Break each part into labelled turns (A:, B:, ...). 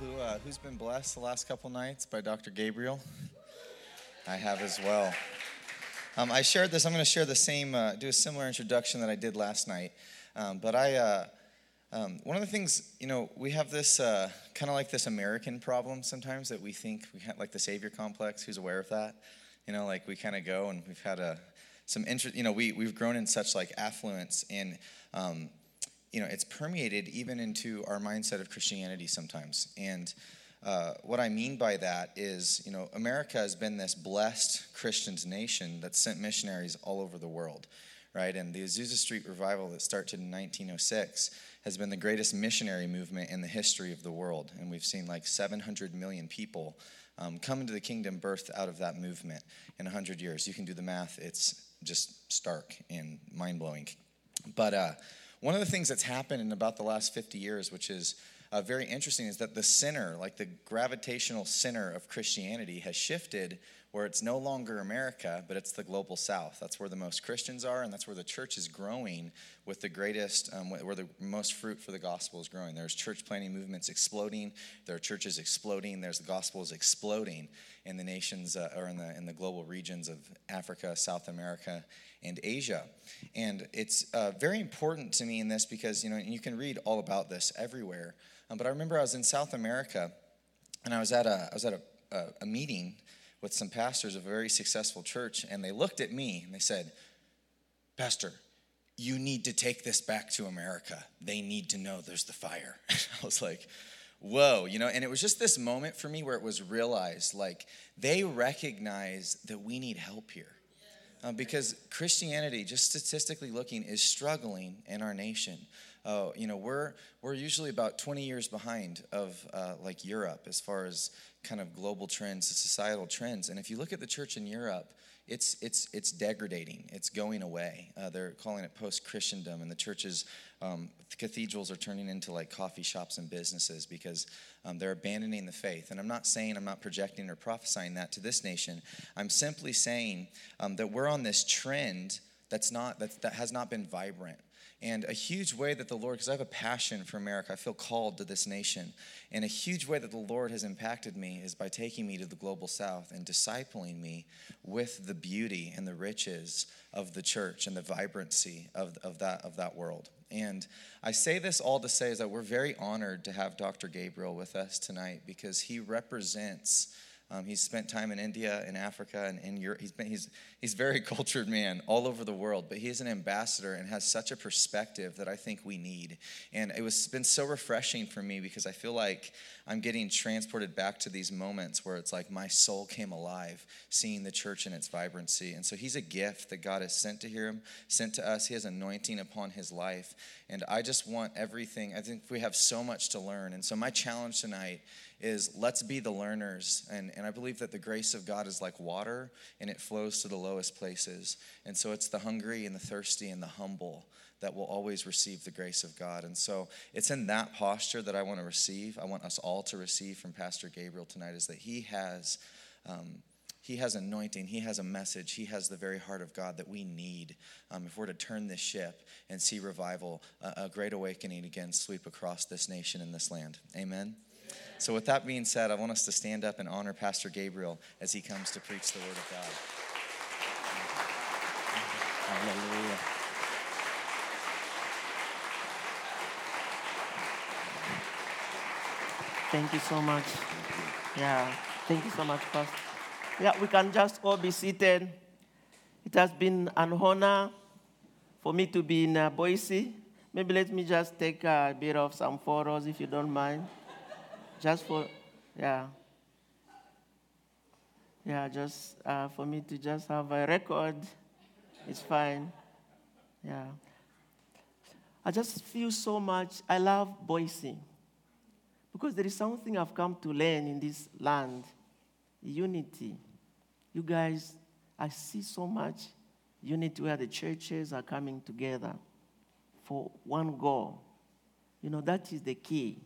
A: Who, uh, who's been blessed the last couple nights by Dr. Gabriel? I have as well. Um, I shared this. I'm going to share the same, uh, do a similar introduction that I did last night. Um, but I, uh, um, one of the things, you know, we have this uh, kind of like this American problem sometimes that we think we have like the savior complex. Who's aware of that? You know, like we kind of go and we've had a some interest. You know, we we've grown in such like affluence and um, you know, it's permeated even into our mindset of Christianity sometimes. And uh, what I mean by that is, you know, America has been this blessed Christians nation that sent missionaries all over the world, right? And the Azusa Street revival that started in 1906 has been the greatest missionary movement in the history of the world. And we've seen like 700 million people um, come into the kingdom birthed out of that movement in 100 years. You can do the math, it's just stark and mind blowing. But, uh, one of the things that's happened in about the last 50 years, which is uh, very interesting, is that the center, like the gravitational center of Christianity, has shifted where it's no longer America, but it's the global south. That's where the most Christians are, and that's where the church is growing with the greatest, um, where the most fruit for the gospel is growing. There's church planting movements exploding, there are churches exploding, there's the gospel is exploding in the nations uh, or in the, in the global regions of Africa, South America, and Asia. And it's uh, very important to me in this because, you know, you can read all about this everywhere. Um, but I remember I was in South America and I was at a, I was at a, a, a meeting with some pastors of a very successful church, and they looked at me and they said, Pastor, you need to take this back to America. They need to know there's the fire. I was like, whoa, you know, and it was just this moment for me where it was realized like they recognize that we need help here. Uh, because Christianity, just statistically looking, is struggling in our nation. Uh, you know, we're we're usually about 20 years behind of uh, like Europe as far as kind of global trends, societal trends. And if you look at the church in Europe, it's, it's, it's degrading. It's going away. Uh, they're calling it post Christendom, and the churches, um, the cathedrals are turning into like coffee shops and businesses because um, they're abandoning the faith. And I'm not saying I'm not projecting or prophesying that to this nation. I'm simply saying um, that we're on this trend that's not, that's, that has not been vibrant. And a huge way that the Lord, because I have a passion for America, I feel called to this nation. And a huge way that the Lord has impacted me is by taking me to the global south and discipling me with the beauty and the riches of the church and the vibrancy of, of, that, of that world. And I say this all to say is that we're very honored to have Dr. Gabriel with us tonight because he represents um, he's spent time in India, in Africa, and in Europe. He's been he's he's very cultured man all over the world, but he's an ambassador and has such a perspective that I think we need. And it was been so refreshing for me because I feel like I'm getting transported back to these moments where it's like my soul came alive, seeing the church in its vibrancy. And so he's a gift that God has sent to hear him, sent to us. He has anointing upon his life, and I just want everything. I think we have so much to learn, and so my challenge tonight is let's be the learners. And, and I believe that the grace of God is like water and it flows to the lowest places. And so it's the hungry and the thirsty and the humble that will always receive the grace of God. And so it's in that posture that I want to receive. I want us all to receive from Pastor Gabriel tonight is that he has. Um, he has anointing. He has a message. He has the very heart of God that we need um, if we're to turn this ship and see revival, a great awakening again sweep across this nation and this land. Amen. So, with that being said, I want us to stand up and honor Pastor Gabriel as he comes to preach the Word of God. Hallelujah.
B: Thank you so much. Yeah, thank you so much, Pastor. Yeah, we can just all be seated. It has been an honor for me to be in uh, Boise. Maybe let me just take a bit of some photos if you don't mind just for, yeah. Yeah, just uh, for me to just have a record, it's fine. Yeah. I just feel so much, I love Boise. Because there is something I've come to learn in this land unity. You guys, I see so much unity where the churches are coming together for one goal. You know, that is the key.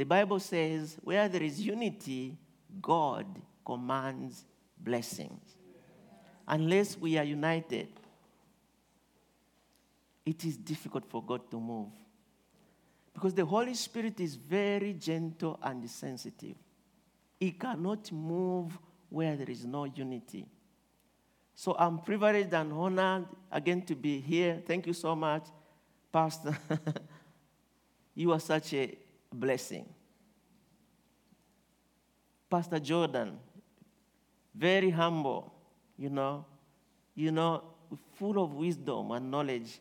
B: The Bible says, where there is unity, God commands blessings. Unless we are united, it is difficult for God to move. Because the Holy Spirit is very gentle and sensitive. He cannot move where there is no unity. So I'm privileged and honored again to be here. Thank you so much, Pastor. you are such a blessing. Pastor Jordan, very humble, you know, you know, full of wisdom and knowledge.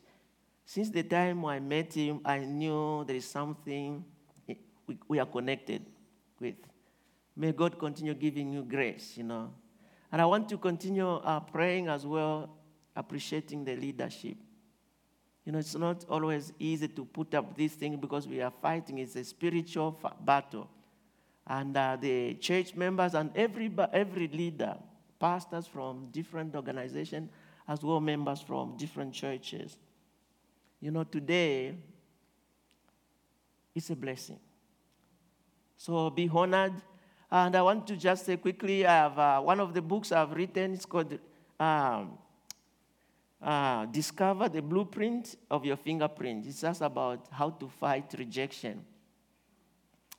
B: Since the time I met him, I knew there is something we, are connected with. May God continue giving you grace, you know. And I want to continue uh, praying as well, appreciating the leadership. You know, it's not always easy to put up this thing because we are fighting. It's a spiritual battle. And uh, the church members and every, every leader, pastors from different organizations, as well members from different churches. You know, today, it's a blessing. So be honored and I want to just say quickly, I have uh, one of the books I've written. It's called um, uh, Discover the Blueprint of Your Fingerprint. It's just about how to fight rejection.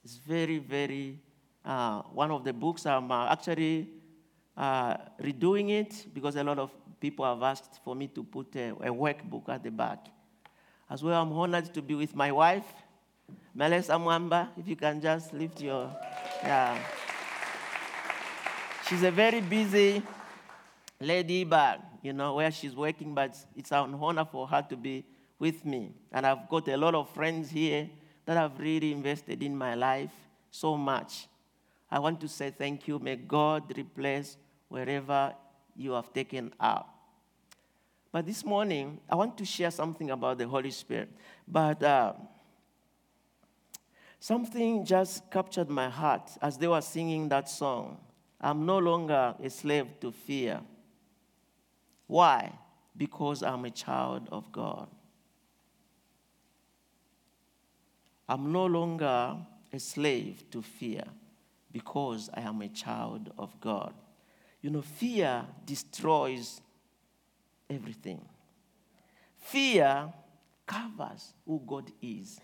B: It's very, very, uh, one of the books I'm uh, actually uh, redoing it because a lot of people have asked for me to put a, a workbook at the back. As well, I'm honored to be with my wife, Melissa Mwamba. If you can just lift your, yeah. She's a very busy lady, but you know, where she's working, but it's an honor for her to be with me. And I've got a lot of friends here that have really invested in my life so much. I want to say thank you. May God replace wherever you have taken up. But this morning, I want to share something about the Holy Spirit. But uh, something just captured my heart as they were singing that song. I'm no longer a slave to fear. Why? Because I'm a child of God. I'm no longer a slave to fear because I am a child of God. You know, fear destroys everything. Fear covers who God is.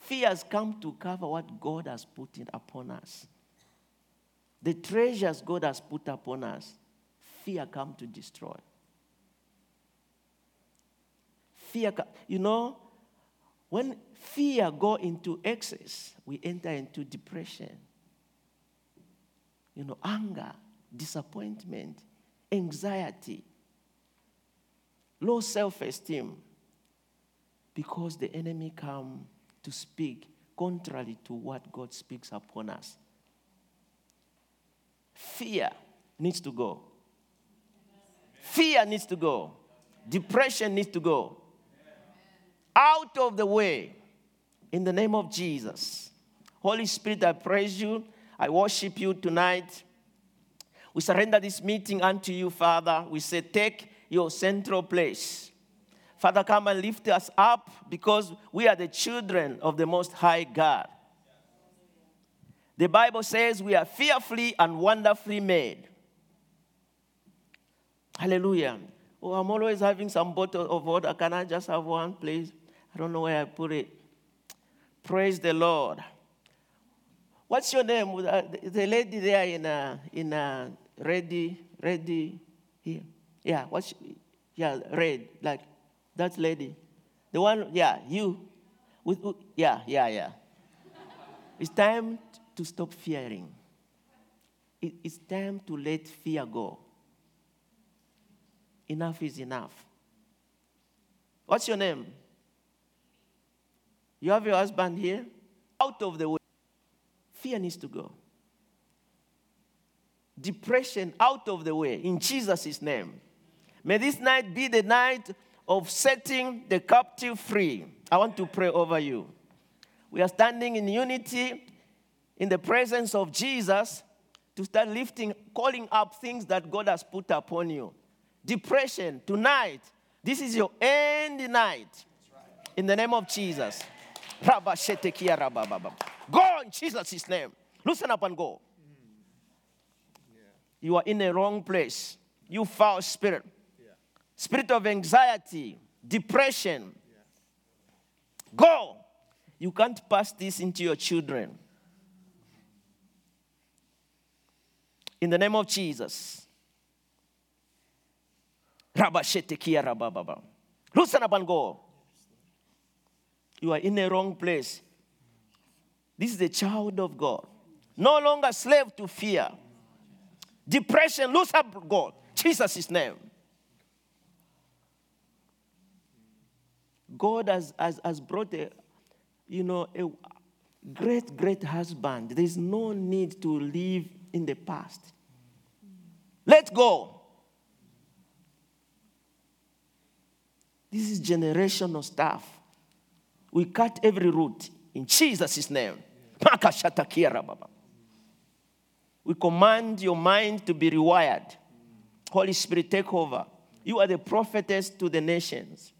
B: Fear has come to cover what God has put in upon us. The treasures God has put upon us, fear come to destroy. Fear, you know, when fear go into excess, we enter into depression. You know, anger, disappointment, anxiety, low self-esteem, because the enemy come to speak contrary to what God speaks upon us. Fear needs to go. Fear needs to go. Depression needs to go. Out of the way. In the name of Jesus. Holy Spirit, I praise you. I worship you tonight. We surrender this meeting unto you, Father. We say, take your central place. Father, come and lift us up because we are the children of the Most High God. The Bible says we are fearfully and wonderfully made. Hallelujah. Oh, I'm always having some bottle of water. Can I just have one, please? I don't know where I put it. Praise the Lord. What's your name? Uh, the lady there in a, in a ready, ready here. Yeah, what's, yeah, red, like that lady. The one, yeah, you. With, yeah, yeah, yeah. It's time to stop fearing. It's time to let fear go. Enough is enough. What's your name? You have your husband here? Out of the way. Fear needs to go. Depression out of the way in Jesus' name. May this night be the night of setting the captive free. I want to pray over you. We are standing in unity in the presence of Jesus to start lifting, calling up things that God has put upon you. Depression, tonight, this is your end night. In the name of Jesus. Go in Jesus' name. Loosen up and go. You are in a wrong place. You foul spirit. Spirit of anxiety, depression. Go You can't pass this into your children. In the name of Jesus. Loosen up and go. You are in the wrong place. This is a child of God. No longer slave to fear. Depression, lose up God. Jesus' name. God has, has, has brought a, you know, a great, great husband. There's no need to live in the past. Let go. This is generational stuff. We cut every root in Jesus' name. We command your mind to be rewired. Holy Spirit, take over. You are the prophetess to the nations.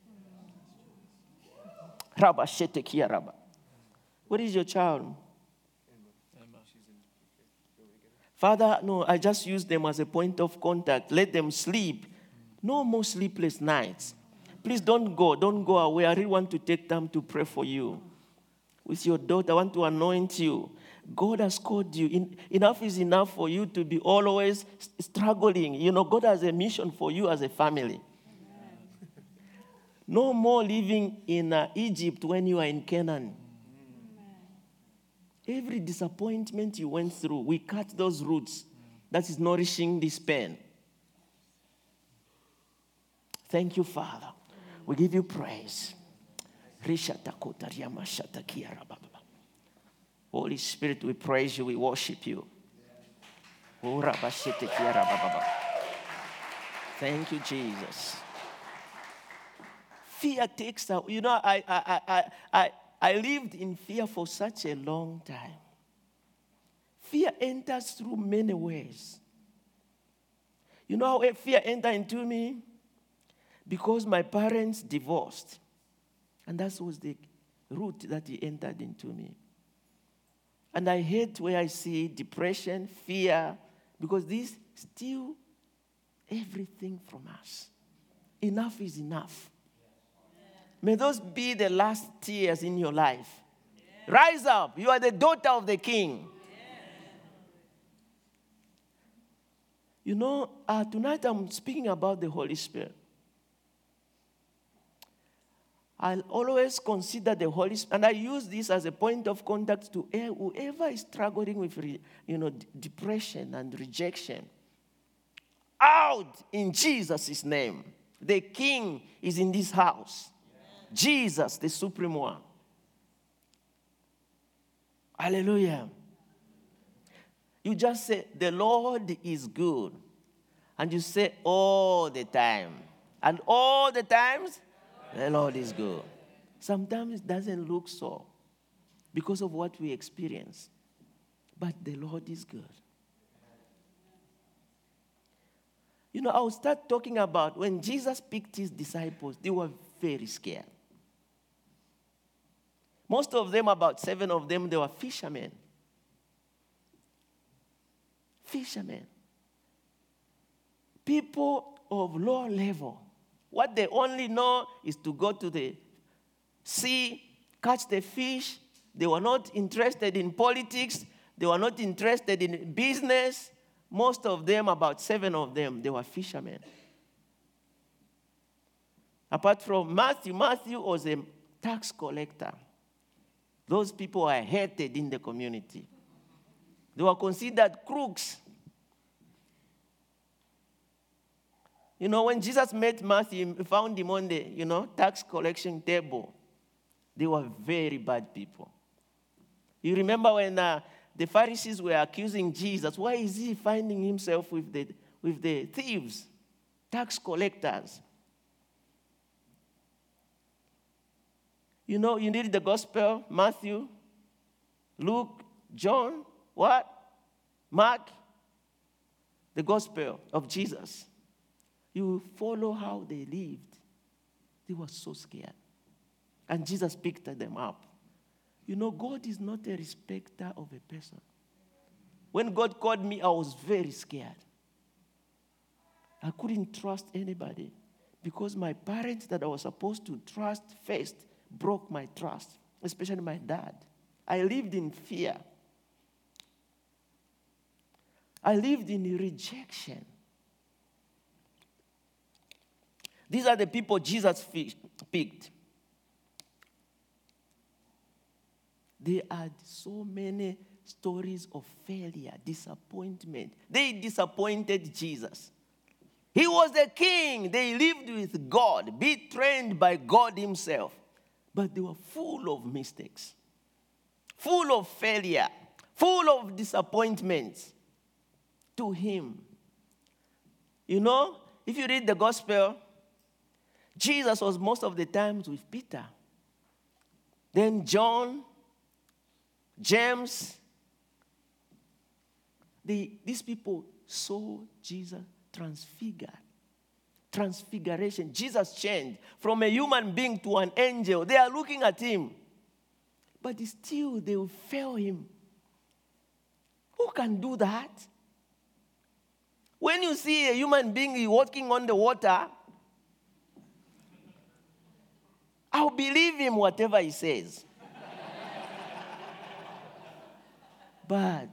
B: What is your child? Father, no, I just use them as a point of contact. Let them sleep. No more sleepless nights. Please don't go. Don't go away. I really want to take time to pray for you. With your daughter, I want to anoint you. God has called you. In, enough is enough for you to be always struggling. You know, God has a mission for you as a family. No more living in uh, Egypt when you are in Canaan. Every disappointment you went through, we cut those roots that is nourishing this pain. Thank you, Father. We give you praise. Holy Spirit, we praise you, we worship you. Thank you, Jesus. Fear takes out. You know, I, I, I, I, I lived in fear for such a long time. Fear enters through many ways. You know how fear entered into me? Because my parents divorced. And that was the route that he entered into me. And I hate where I see depression, fear, because this steal everything from us. Enough is enough. May those be the last tears in your life. Rise up. You are the daughter of the king. You know, uh, tonight I'm speaking about the Holy Spirit. I'll always consider the Holy Spirit, and I use this as a point of contact to eh, whoever is struggling with, you know, depression and rejection. Out in Jesus' name. The King is in this house. Jesus, the Supreme One. Hallelujah. You just say, The Lord is good. And you say all the time. And all the times, the Lord is good. Sometimes it doesn't look so because of what we experience. But the Lord is good. You know, I'll start talking about when Jesus picked his disciples, they were very scared. Most of them, about seven of them, they were fishermen. Fishermen. People of low level. What they only know is to go to the sea, catch the fish. They were not interested in politics. They were not interested in business. Most of them, about seven of them, they were fishermen. Apart from Matthew, Matthew was a tax collector. Those people were hated in the community. They were considered crooks. You know, when Jesus met Matthew, he found him on the, you know, tax collection table. They were very bad people. You remember when uh, the Pharisees were accusing Jesus, why is he finding himself with the, with the thieves, tax collectors? You know, you need the gospel, Matthew, Luke, John, what? Mark, the gospel of Jesus. You follow how they lived. They were so scared. And Jesus picked them up. You know, God is not a respecter of a person. When God called me, I was very scared. I couldn't trust anybody because my parents that I was supposed to trust first broke my trust. especially my dad. I lived in fear. I lived in rejection. These are the people Jesus picked. They had so many stories of failure, disappointment. They disappointed Jesus. He was the king. They lived with God, be trained by God Himself. But they were full of mistakes, full of failure, full of disappointments to Him. You know, if you read the gospel, Jesus was most of the times with Peter. Then John, James, the, these people saw Jesus transfigured. Transfiguration. Jesus changed from a human being to an angel. They are looking at him, but still they will fail him. Who can do that? When you see a human being walking on the water, I'll believe him whatever he says. but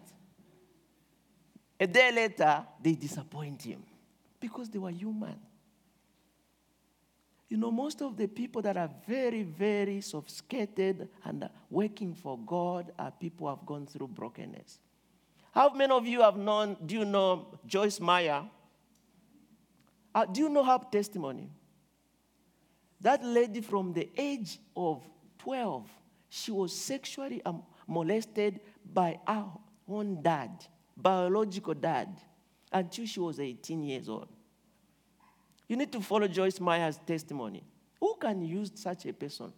B: a day later, they disappoint him because they were human. You know, most of the people that are very, very sophisticated and working for God are people who have gone through brokenness. How many of you have known, do you know Joyce Meyer? Uh, do you know her testimony? That lady from the age of 12, she was sexually molested by her own dad, biological dad, until she was 18 years old. You need to follow Joyce Meyer's testimony. Who can use such a person?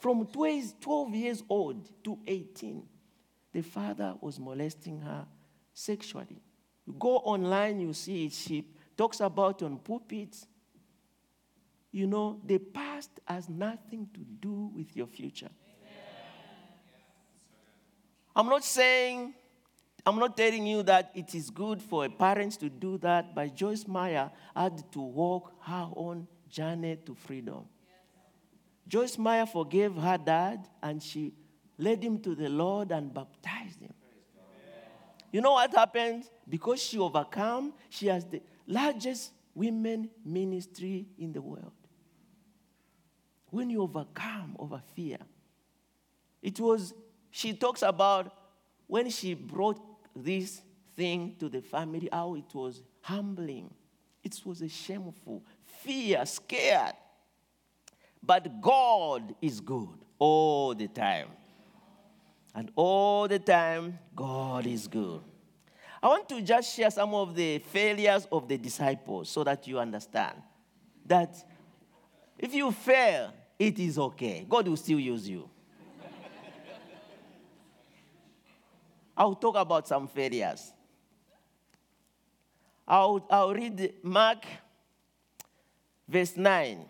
B: From 12 years old to 18, the father was molesting her sexually. You go online, you see it. She talks about on pulpits you know, the past has nothing to do with your future. I'm not saying, I'm not telling you that it is good for parents to do that, but Joyce Meyer had to walk her own journey to freedom. Joyce Meyer forgave her dad and she led him to the Lord and baptized him. You know what happened? Because she overcame, she has the largest women ministry in the world when you overcome over fear. It was, she talks about when she brought this thing to the family, how it was humbling. It was a shameful, fear, scared. But God is good all the time. And all the time, God is good. I want to just share some of the failures of the disciples so that you understand that if you fail, it is okay. God will still use you. I'll talk about some failures. I'll, I'll read Mark verse 9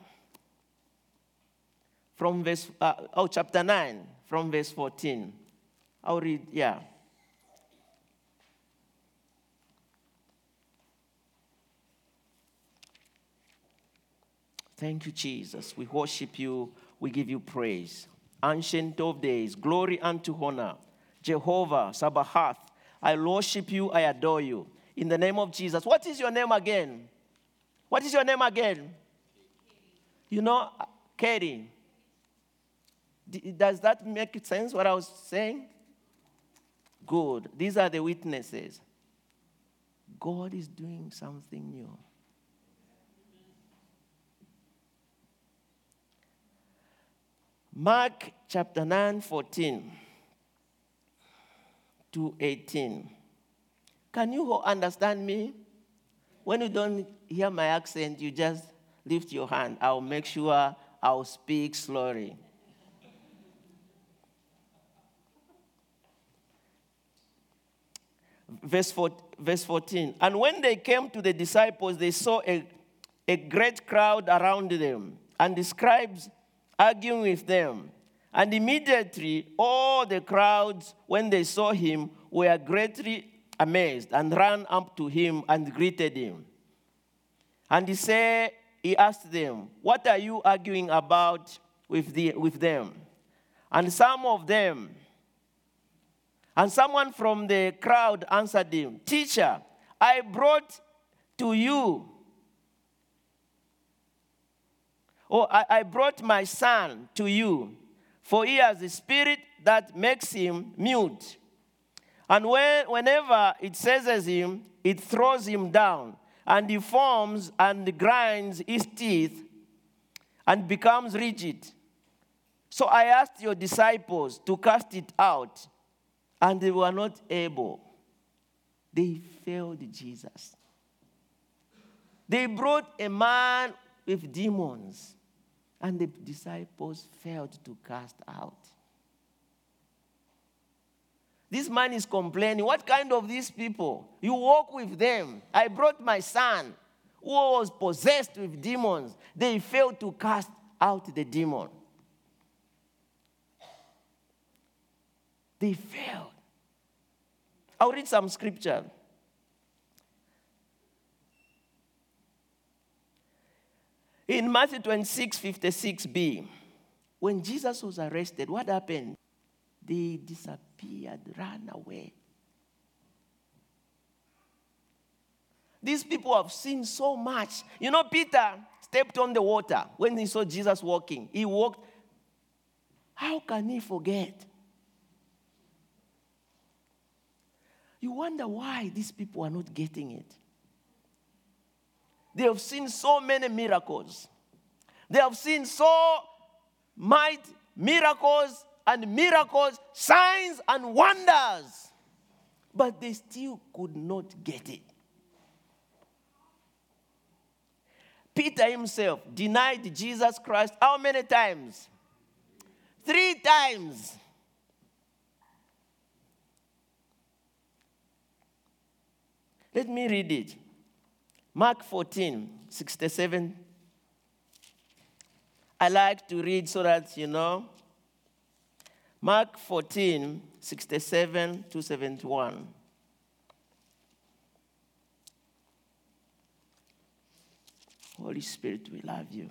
B: from verse, uh, oh, chapter 9 from verse 14. I'll read, yeah. Thank you, Jesus. We worship you. We give you praise. Ancient of days, glory unto honor. Jehovah, Sabaoth, I worship you. I adore you. In the name of Jesus. What is your name again? What is your name again? You know, Katie. Does that make sense what I was saying? Good. These are the witnesses. God is doing something new. Mark chapter 9, 14 to 18. Can you understand me? When you don't hear my accent, you just lift your hand. I'll make sure I'll speak slowly. Verse, four, verse 14. And when they came to the disciples, they saw a, a great crowd around them. And the scribes arguing with them. And immediately all the crowds, when they saw him, were greatly amazed and ran up to him and greeted him. And he said, he asked them, What are you arguing about with, the, with them? And some of them, and someone from the crowd answered him, Teacher, I brought to you, or I, I brought my son to you, for he has a spirit that makes him mute. And when, whenever it seizes him, it throws him down, and he forms and grinds his teeth and becomes rigid. So I asked your disciples to cast it out, and they were not able. They failed Jesus. They brought a man with demons, and the disciples failed to cast out. This man is complaining. What kind of these people? You walk with them. I brought my son who was possessed with demons. They failed to cast out the demon. They failed. I'll read some scripture. In Matthew 26, 56b, when Jesus was arrested, what happened? They disappeared, ran away. These people have seen so much. You know, Peter stepped on the water when he saw Jesus walking. He walked. How can he forget? You wonder why these people are not getting it. They have seen so many miracles. They have seen so might miracles and miracles, signs and wonders. But they still could not get it. Peter himself denied Jesus Christ how many times? Three times. Let me read it. Mark 14, 67. I like to read so that you know. Mark 14, 67 to 71. Holy Spirit, we love you.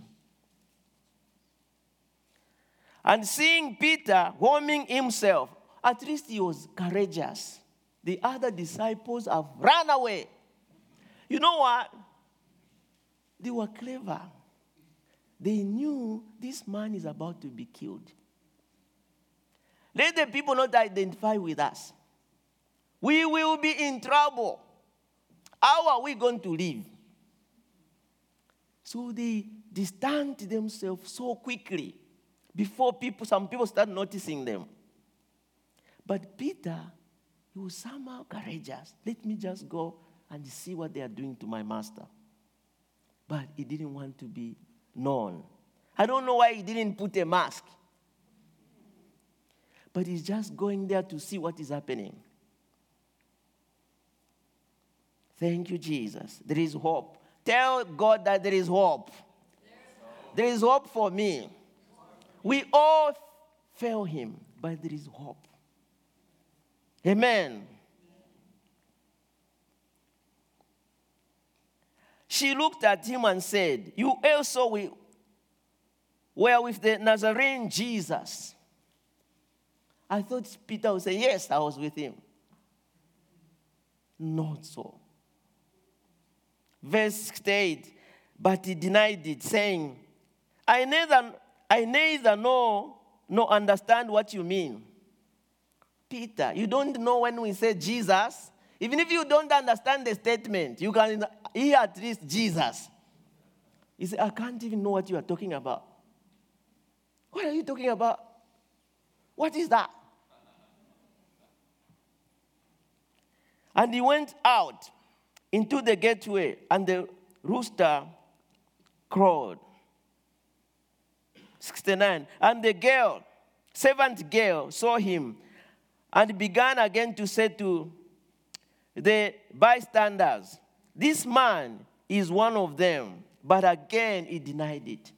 B: And seeing Peter warming himself, at least he was courageous. The other disciples have run away. You know what? They were clever. They knew this man is about to be killed. Let the people not identify with us. We will be in trouble. How are we going to live? So they distanced themselves so quickly before people, some people start noticing them. But Peter, he was somehow courageous. Let me just go and see what they are doing to my master. But he didn't want to be known. I don't know why he didn't put a mask. But he's just going there to see what is happening. Thank you, Jesus. There is hope. Tell God that there is hope. There is hope for me. We all fail him, but there is hope. Amen. She looked at him and said, You also were with the Nazarene Jesus. I thought Peter would say, Yes, I was with him. Not so. Verse 68 But he denied it, saying, I neither, I neither know nor understand what you mean. Peter, you don't know when we say Jesus. Even if you don't understand the statement, you can hear at least Jesus. He said, I can't even know what you are talking about. What are you talking about? What is that? And he went out into the gateway, and the rooster crowed. 69. And the girl, servant girl, saw him and began again to say to the bystanders, This man is one of them. But again, he denied it.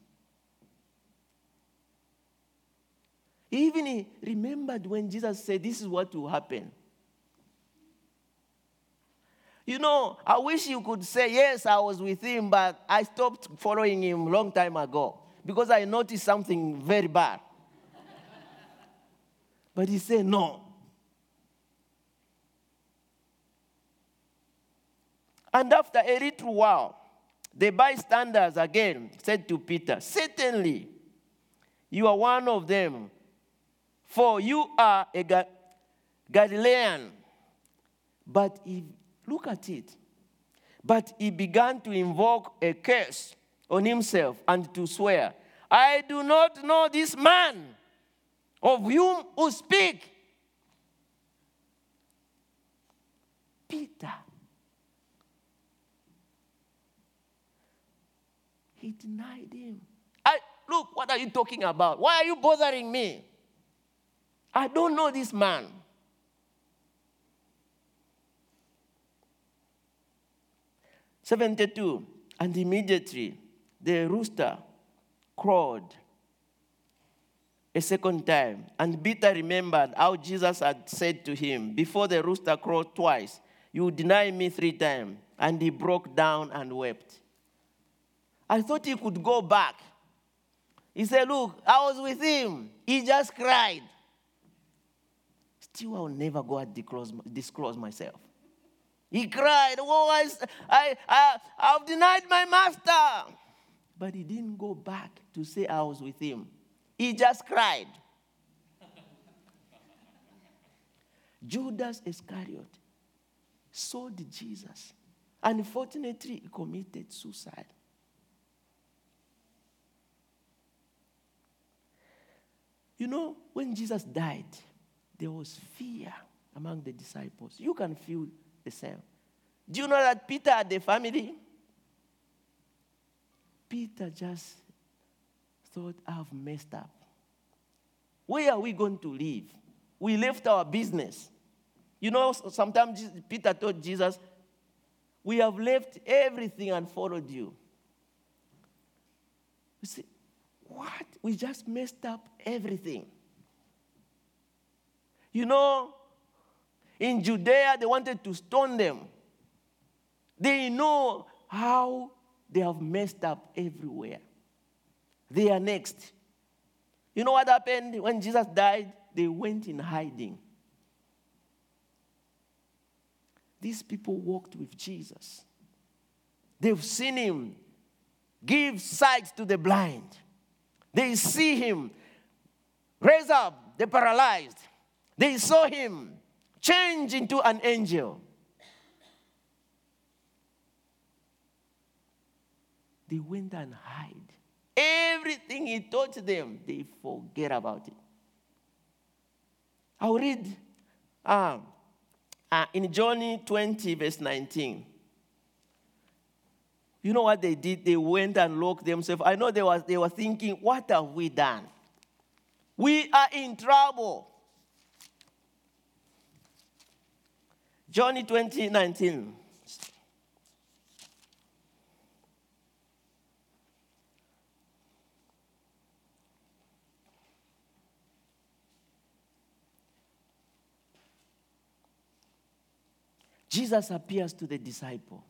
B: Even he remembered when Jesus said, This is what will happen. You know, I wish you could say, Yes, I was with him, but I stopped following him long time ago because I noticed something very bad. But he said, No. And after a little while, the bystanders again said to Peter, Certainly, you are one of them, for you are a Ga- Galilean. But he, look at it. But he began to invoke a curse on himself and to swear, I do not know this man of whom you speak. Peter. He denied him. I look, what are you talking about? Why are you bothering me? I don't know this man. Seventy-two, and immediately the rooster crowed a second time. And Peter remembered how Jesus had said to him, Before the rooster crowed twice, you deny me three times. And he broke down and wept. I thought he could go back. He said, Look, I was with him. He just cried. Still, I'll never go and disclose, disclose myself. He cried, Oh, I, I, I, I've denied my master. But he didn't go back to say I was with him. He just cried. Judas Iscariot sold Jesus. Unfortunately, he committed suicide. You know, when Jesus died, there was fear among the disciples. You can feel the same. Do you know that Peter had a family? Peter just thought, I've messed up. Where are we going to live? We left our business. You know, sometimes Peter told Jesus, We have left everything and followed you. You see, what? We just messed up everything. You know, in Judea, they wanted to stone them. They know how they have messed up everywhere. They are next. You know what happened when Jesus died? They went in hiding. These people walked with Jesus. They've seen him give sight to the blind. They see him raise up the paralyzed. They saw him change into an angel. They went and hide. Everything he taught them, they forget about it. I'll read uh, uh, in John 20, verse 19. You know what they did? They went and locked themselves. I know they, was, they were thinking, what have we done? We are in trouble. John 20, 19. Jesus appears to the disciple.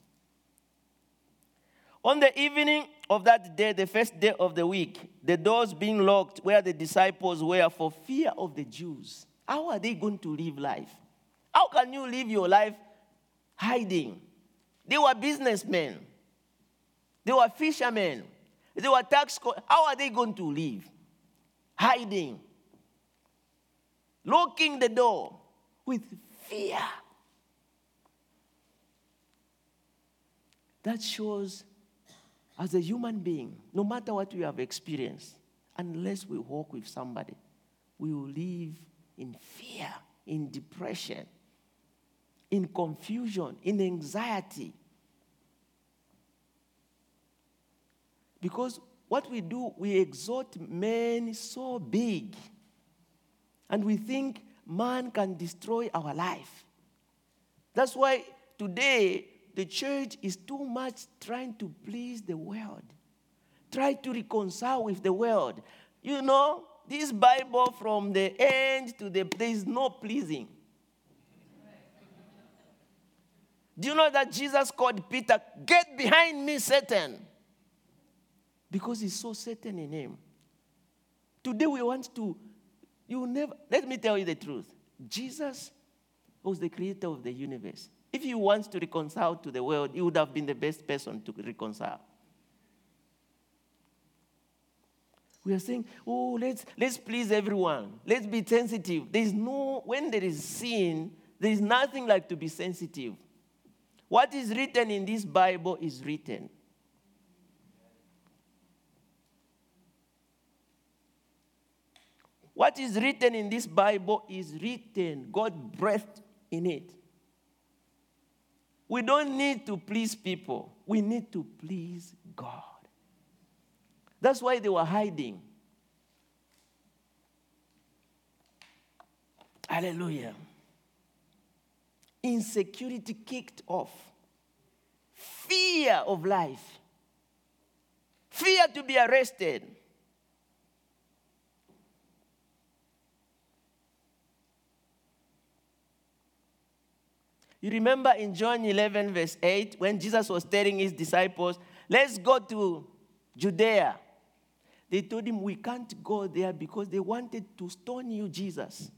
B: On the evening of that day, the first day of the week, the doors being locked where the disciples were for fear of the Jews. How are they going to live life? How can you live your life hiding? They were businessmen, they were fishermen, they were tax. Co- How are they going to live? Hiding, locking the door with fear. That shows as a human being, no matter what we have experienced, unless we walk with somebody, we will live in fear, in depression, in confusion, in anxiety. Because what we do, we exalt men so big, and we think man can destroy our life. That's why today the church is too much trying to please the world, try to reconcile with the world. You know, this Bible from the end to the there is no pleasing. Do you know that Jesus called Peter, Get behind me, Satan? Because he saw Satan in him. Today we want to, You never, let me tell you the truth. Jesus was the creator of the universe. If he wants to reconcile to the world, he would have been the best person to reconcile. We are saying, oh, let's, let's please everyone. Let's be sensitive. There is no, when there is sin, there is nothing like to be sensitive. What is written in this Bible is written. What is written in this Bible is written. God breathed in it. We don't need to please people, we need to please God. That's why they were hiding. Hallelujah. Insecurity kicked off. Fear of life. Fear to be arrested. You remember in John 11, verse 8, when Jesus was telling his disciples, Let's go to Judea. They told him, We can't go there because they wanted to stone you, Jesus.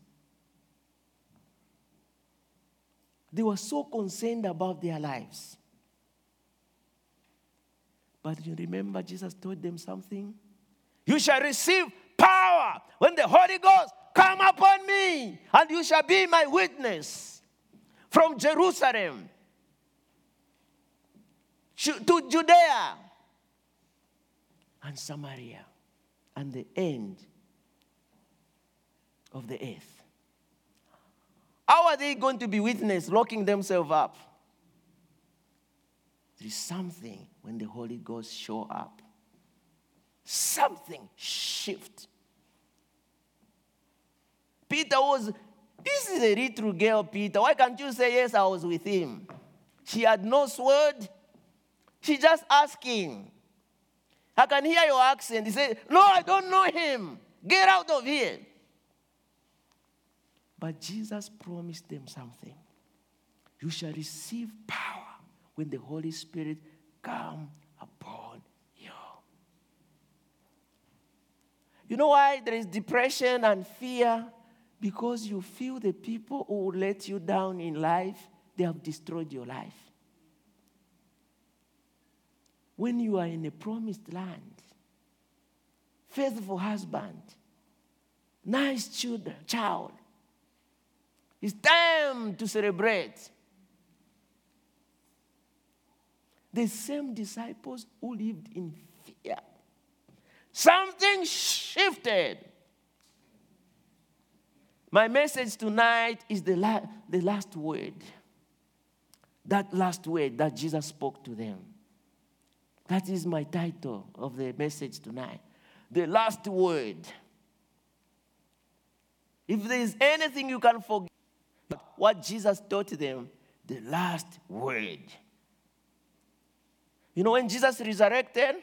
B: They were so concerned about their lives. But you remember, Jesus told them something? You shall receive power when the Holy Ghost come upon me, and you shall be my witness from Jerusalem to Judea and Samaria and the end of the earth. How are they going to be witness locking themselves up? There is something when the Holy Ghost show up. Something shift. Peter was, this is a little girl, Peter. Why can't you say, yes, I was with him? She had no sword. She just asking. I can hear your accent. He said, No, I don't know him. Get out of here. But Jesus promised them something. You shall receive power when the Holy Spirit come upon you. You know why there is depression and fear? Because you feel the people who let you down in life, they have destroyed your life when you are in a promised land, faithful husband, nice children, child, it's time to celebrate. The same disciples who lived in fear. Something shifted. My message tonight is the, la- the last word. That last word that Jesus spoke to them. That is my title of the message tonight. The last word. If there is anything you can forget, what Jesus taught them, the last word. You know, when Jesus resurrected,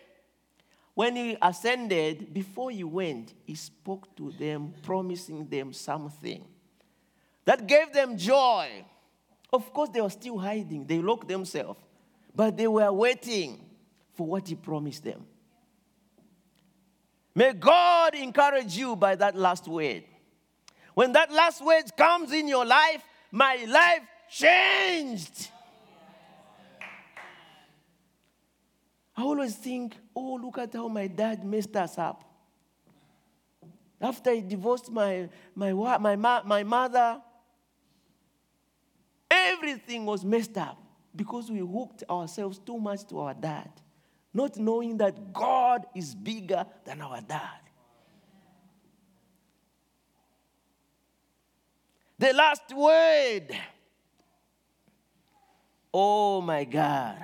B: when he ascended, before he went, he spoke to them, promising them something that gave them joy. Of course, they were still hiding, they locked themselves, but they were waiting for what He promised them. May God encourage you by that last word. When that last word comes in your life, my life changed. I always think, oh, look at how my dad messed us up. After he divorced my, my, my, my mother, everything was messed up because we hooked ourselves too much to our dad not knowing that God is bigger than our dad. The last word. Oh my God.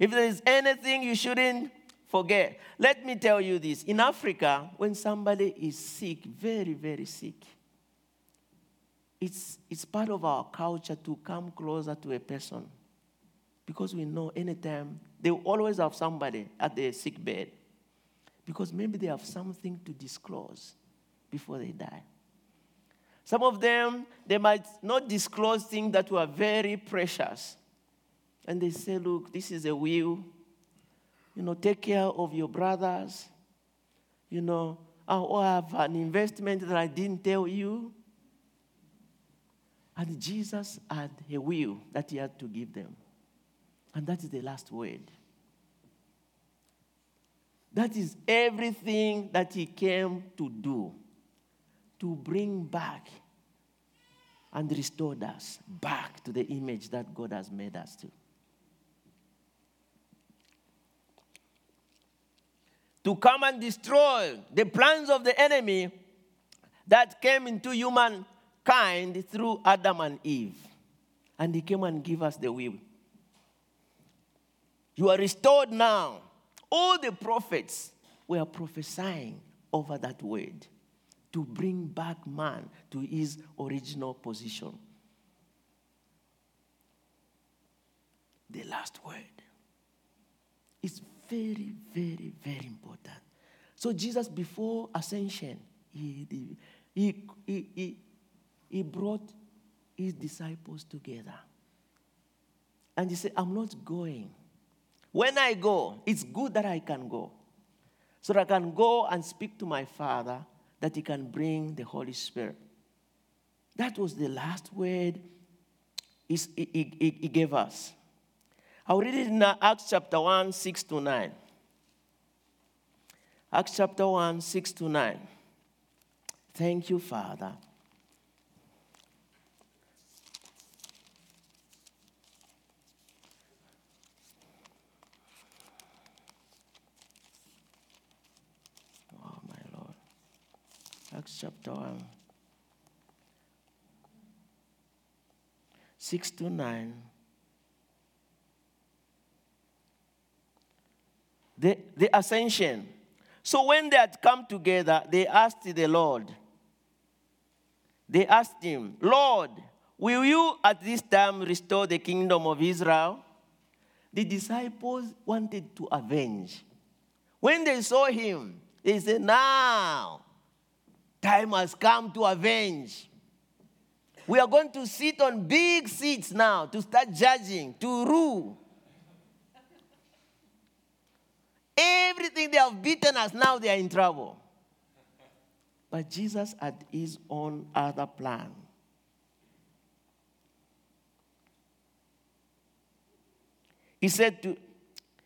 B: If there is anything you shouldn't forget, let me tell you this. In Africa, when somebody is sick, very, very sick, it's, it's part of our culture to come closer to a person because we know anytime they always have somebody at their sick bed because maybe they have something to disclose before they die. Some of them, they might not disclose things that were very precious. And they say, Look, this is a will. You know, take care of your brothers. You know, oh, I have an investment that I didn't tell you. And Jesus had a will that he had to give them. And that is the last word. That is everything that he came to do to bring back and restored us back to the image that God has made us to. To come and destroy the plans of the enemy that came into humankind through Adam and Eve. And he came and gave us the will. You are restored now. All the prophets were prophesying over that word to bring back man to his original position. The last word is very, very, very important. So, Jesus, before ascension, he, he, he, he, he brought his disciples together. And he said, I'm not going. When I go, it's good that I can go. So that I can go and speak to my Father that He can bring the Holy Spirit. That was the last word He, he, he gave us. I'll read it in Acts chapter 1, 6 to 9. Acts chapter 1, 6 to 9. Thank you, Father. Oh, my Lord. Acts chapter 1. 6 to 9. The, ascension. So when they had come together, they asked the Lord, they asked him, Lord, will you at this time restore the kingdom of Israel? The disciples wanted to avenge. When they saw him, they said, Now, Time has come to avenge. We are going to sit on big seats now to start judging, to rule. Everything they have beaten us, now they are in trouble. But Jesus had his own other plan. He said to,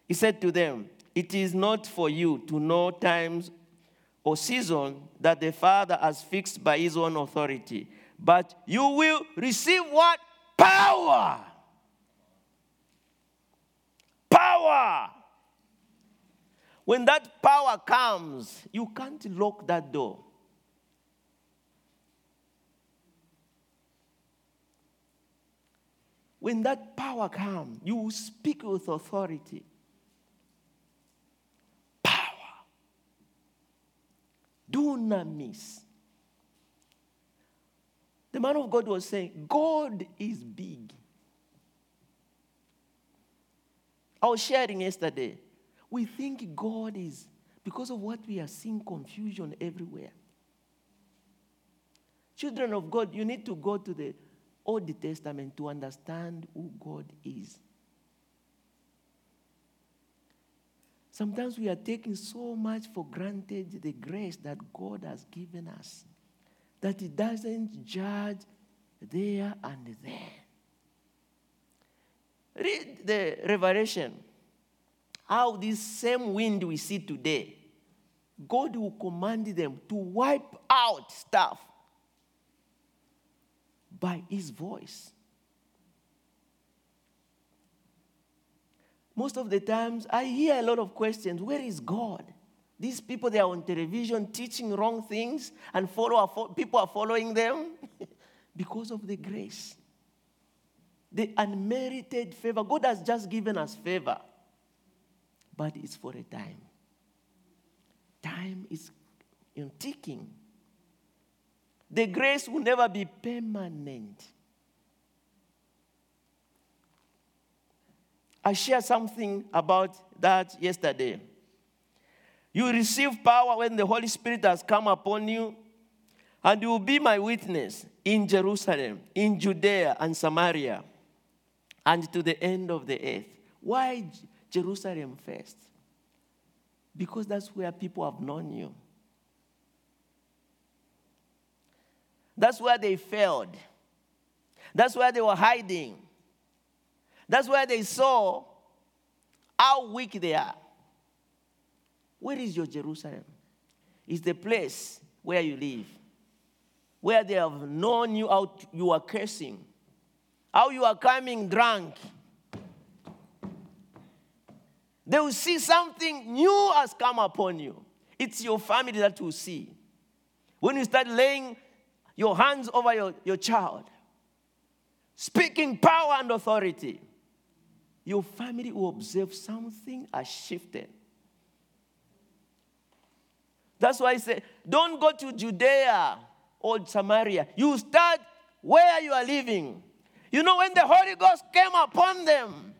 B: he said to them, It is not for you to know times or season that the Father has fixed by his own authority. But you will receive what? Power. Power. When that power comes, you can't lock that door. When that power comes, you speak with authority. Power. Do not miss. The man of God was saying, God is big. I was sharing yesterday. We think God is, because of what we are seeing, confusion everywhere. Children of God, you need to go to the Old Testament to understand who God is. Sometimes we are taking so much for granted the grace that God has given us that He doesn't judge there and then. Read the Revelation. How this same wind we see today, God will command them to wipe out stuff by His voice. most of the times I hear a lot of questions where is God? These people, they are on television teaching wrong things, and follow, people are following them because of the grace. The unmerited favor. God has just given us favor, but it's for a time. Time is ticking. The grace will never be permanent. I shared something about that yesterday. You receive power when the Holy Spirit has come upon you, and you will be my witness in Jerusalem, in Judea and Samaria, and to the end of the earth. Why Jerusalem first? Because that's where people have known you. That's where they failed. That's where they were hiding. That's where they saw how weak they are. Where is your Jerusalem? It's the place where you live, where they have known you out you are cursing, how you are coming drunk. They will see something new has come upon you. It's your family that will see. When you start laying your hands over your, your child, speaking power and authority, your family will observe something has shifted. That's why I say, don't go to Judea or Samaria. You start where you are living. You know, when the Holy Ghost came upon them,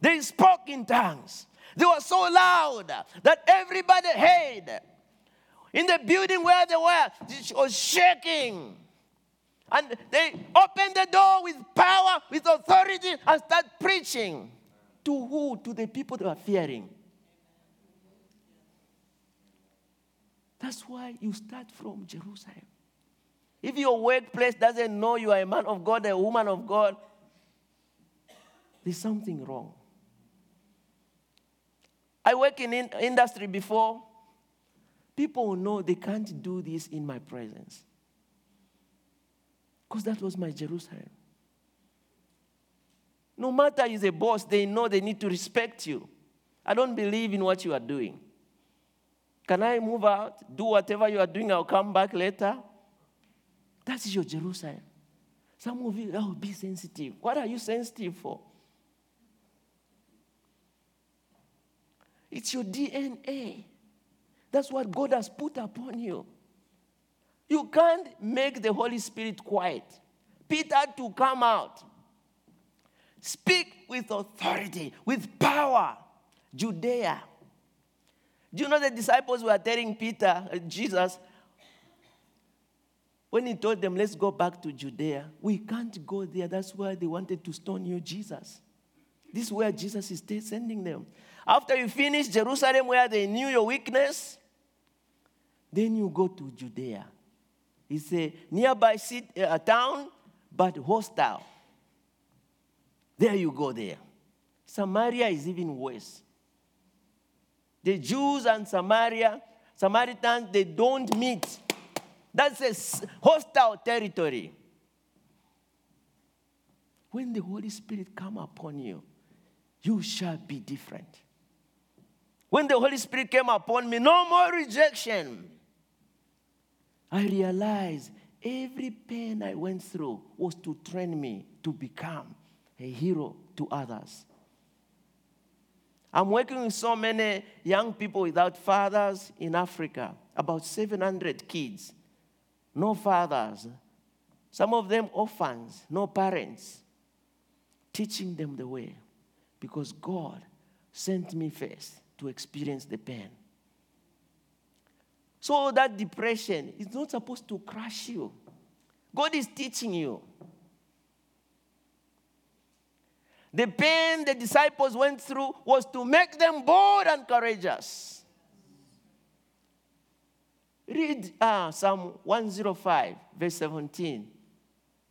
B: they spoke in tongues. They were so loud that everybody heard. In the building where they were, it was shaking. And they opened the door with power, with authority, and start preaching. To who? To the people they were fearing. That's why you start from Jerusalem. If your workplace doesn't know you are a man of God, a woman of God, there's something wrong. I work in, in industry before. People know they can't do this in my presence. Because that was my Jerusalem. No matter you're a boss, they know they need to respect you. I don't believe in what you are doing. Can I move out, do whatever you are doing, I'll come back later? That is your Jerusalem. Some of you, oh, be sensitive. What are you sensitive for? It's your DNA. That's what God has put upon you. You can't make the Holy Spirit quiet. Peter to come out. Speak with authority, with power. Judea. Do you know the disciples were telling Peter, uh, Jesus, when he told them, let's go back to Judea, we can't go there. That's why they wanted to stone you, Jesus. This is where Jesus is sending them. After you finish Jerusalem, where they knew your weakness, then you go to Judea. It's a nearby city, a uh, town, but hostile. There you go there. Samaria is even worse. The Jews and Samaria, Samaritans, they don't meet. That's a hostile territory. When the Holy Spirit come upon you, you shall be different. When the Holy Spirit came upon me, no more rejection. I realized every pain I went through was to train me to become a hero to others. I'm working with so many young people without fathers in Africa, about 700 kids, no fathers, some of them orphans, no parents, teaching them the way because God sent me first to experience the pain. So that depression is not supposed to crush you. God is teaching you. The pain the disciples went through was to make them bold and courageous. Read uh, Psalm 105, verse 17,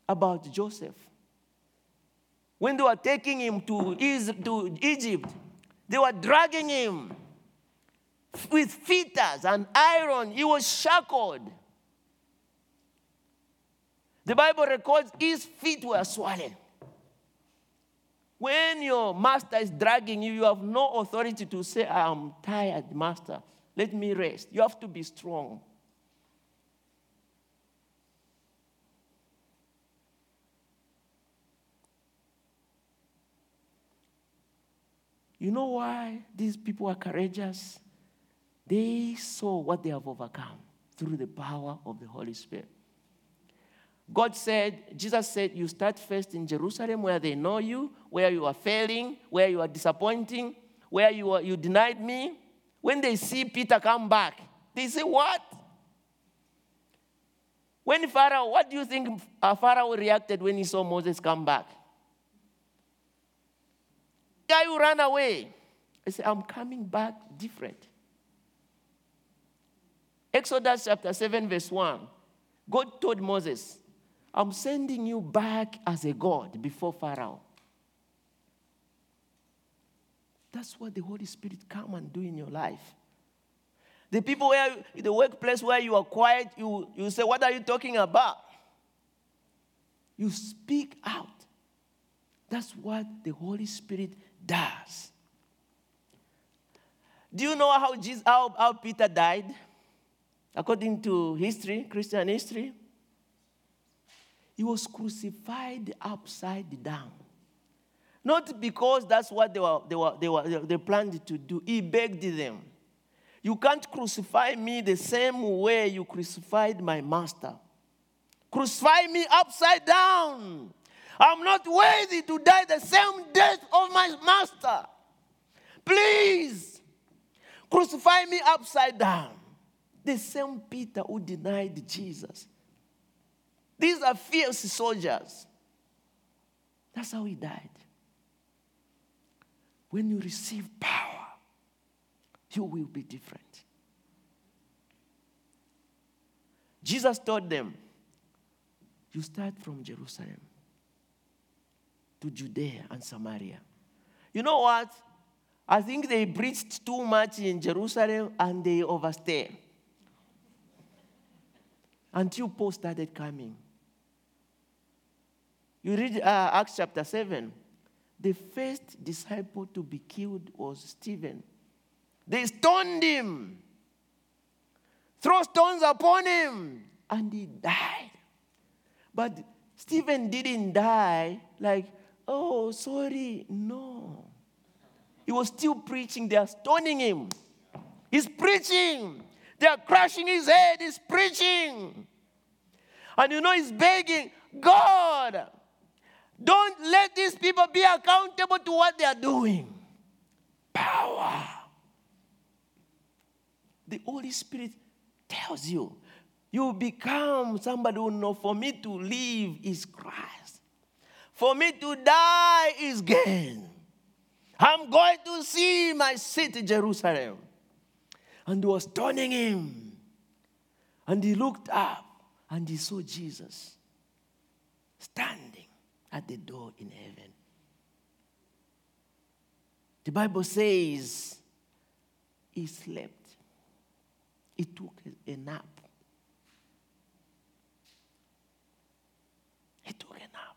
B: about Joseph. When they were taking him to Egypt, they were dragging him with fetters and iron. He was shackled. The Bible records his feet were swollen. When your master is dragging you, you have no authority to say, I am tired, master. Let me rest. You have to be strong. You know why these people are courageous? They saw what they have overcome through the power of the Holy Spirit. God said, Jesus said, you start first in Jerusalem where they know you, where you are failing, where you are disappointing, where you, are, you denied me. When they see Peter come back, they say, What? When Pharaoh, what do you think Pharaoh reacted when he saw Moses come back? Guy who ran away. I said, I'm coming back different. Exodus chapter 7, verse 1. God told Moses, I'm sending you back as a God before Pharaoh. That's what the Holy Spirit come and do in your life. The people where in the workplace where you are quiet, you, you say, What are you talking about? You speak out. That's what the Holy Spirit does. Do you know how, Jesus, how, how Peter died? According to history, Christian history, he was crucified upside down. Not because that's what they, were, they, were, they, were, they planned to do. He begged them. You can't crucify me the same way you crucified my master. Crucify me upside down. I'm not worthy to die the same death of my master. Please, crucify me upside down. The same Peter who denied Jesus. These are fierce soldiers. That's how he died. When you receive power, you will be different. Jesus told them, You start from Jerusalem to Judea and Samaria. You know what? I think they preached too much in Jerusalem and they overstayed until Paul started coming. You read uh, Acts chapter 7. The first disciple to be killed was Stephen. They stoned him, throw stones upon him, and he died. But Stephen didn't die like, oh, sorry. No. He was still preaching. They are stoning him. He's preaching. They are crushing his head. He's preaching. And you know, he's begging, God, don't let these people be accountable to what they are doing. Power. The Holy Spirit tells you, you become somebody who know for me to live is Christ. For me to die is gain. I'm going to see my city, Jerusalem. And he was turning him. And he looked up and he saw Jesus standing at the door in heaven. The Bible says he slept, he took a nap. He took a nap.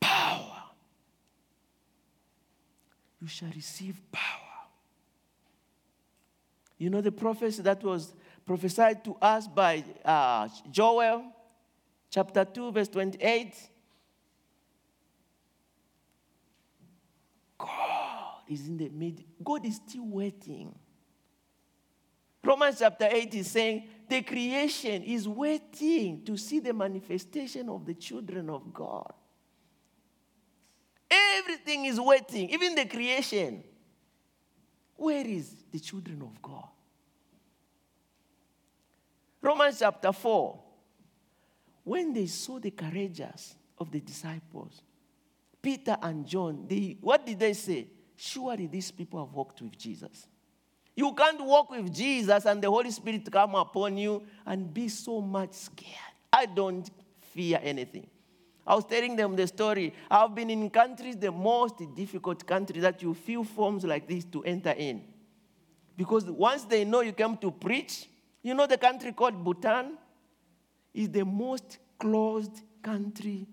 B: Power. You shall receive power. You know the prophecy that was prophesied to us by uh, Joel, chapter 2, verse 28. God is in the mid. God is still waiting. Romans chapter 8 is saying the creation is waiting to see the manifestation of the children of God. Everything is waiting, even the creation. Where is the children of God? Romans chapter 4. When they saw the courageous of the disciples, Peter and John, they, what did they say? Surely these people have walked with Jesus. You can't walk with Jesus and the Holy Spirit come upon you and be so much scared. I don't fear anything. I was telling them the story. I've been in countries, the most difficult country that you feel forms like this to enter in. Because once they know you came to preach, you know the country called Bhutan is the most closed country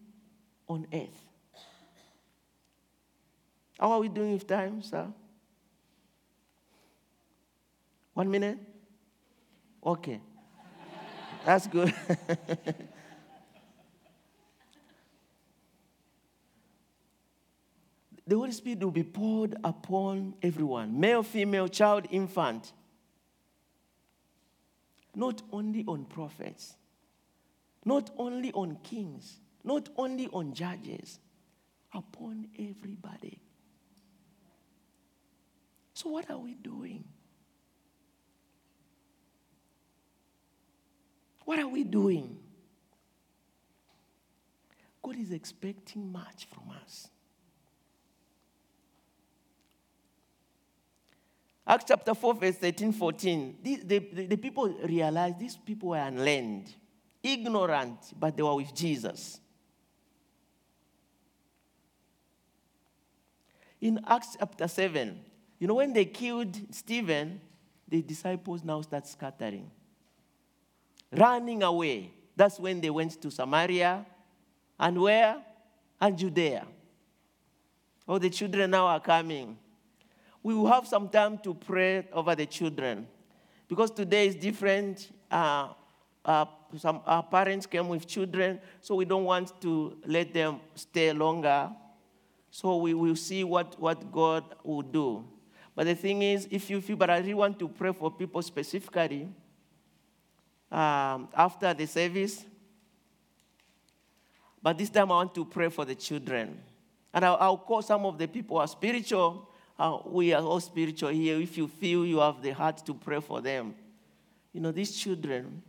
B: on earth. How are we doing with time, sir? One minute? Okay. That's good. the Holy Spirit will be poured upon everyone male, female, child, infant. Not only on prophets, not only on kings, not only on judges, upon everybody. So, what are we doing? What are we doing? God is expecting much from us. Acts chapter 4, verse 13, 14. The, the, the people realized these people were unlearned, ignorant, but they were with Jesus. In Acts chapter 7, you know, when they killed Stephen, the disciples now start scattering, running away. That's when they went to Samaria and where? And Judea. Oh, the children now are coming. We will have some time to pray over the children because today is different. Uh, uh, some our parents came with children, so we don't want to let them stay longer. So we will see what, what God will do. But the thing is, if you feel, but I really want to pray for people specifically um, after the service. But this time I want to pray for the children. And I'll, I'll call some of the people who are spiritual. Uh, we are all spiritual here. If you feel you have the heart to pray for them, you know, these children,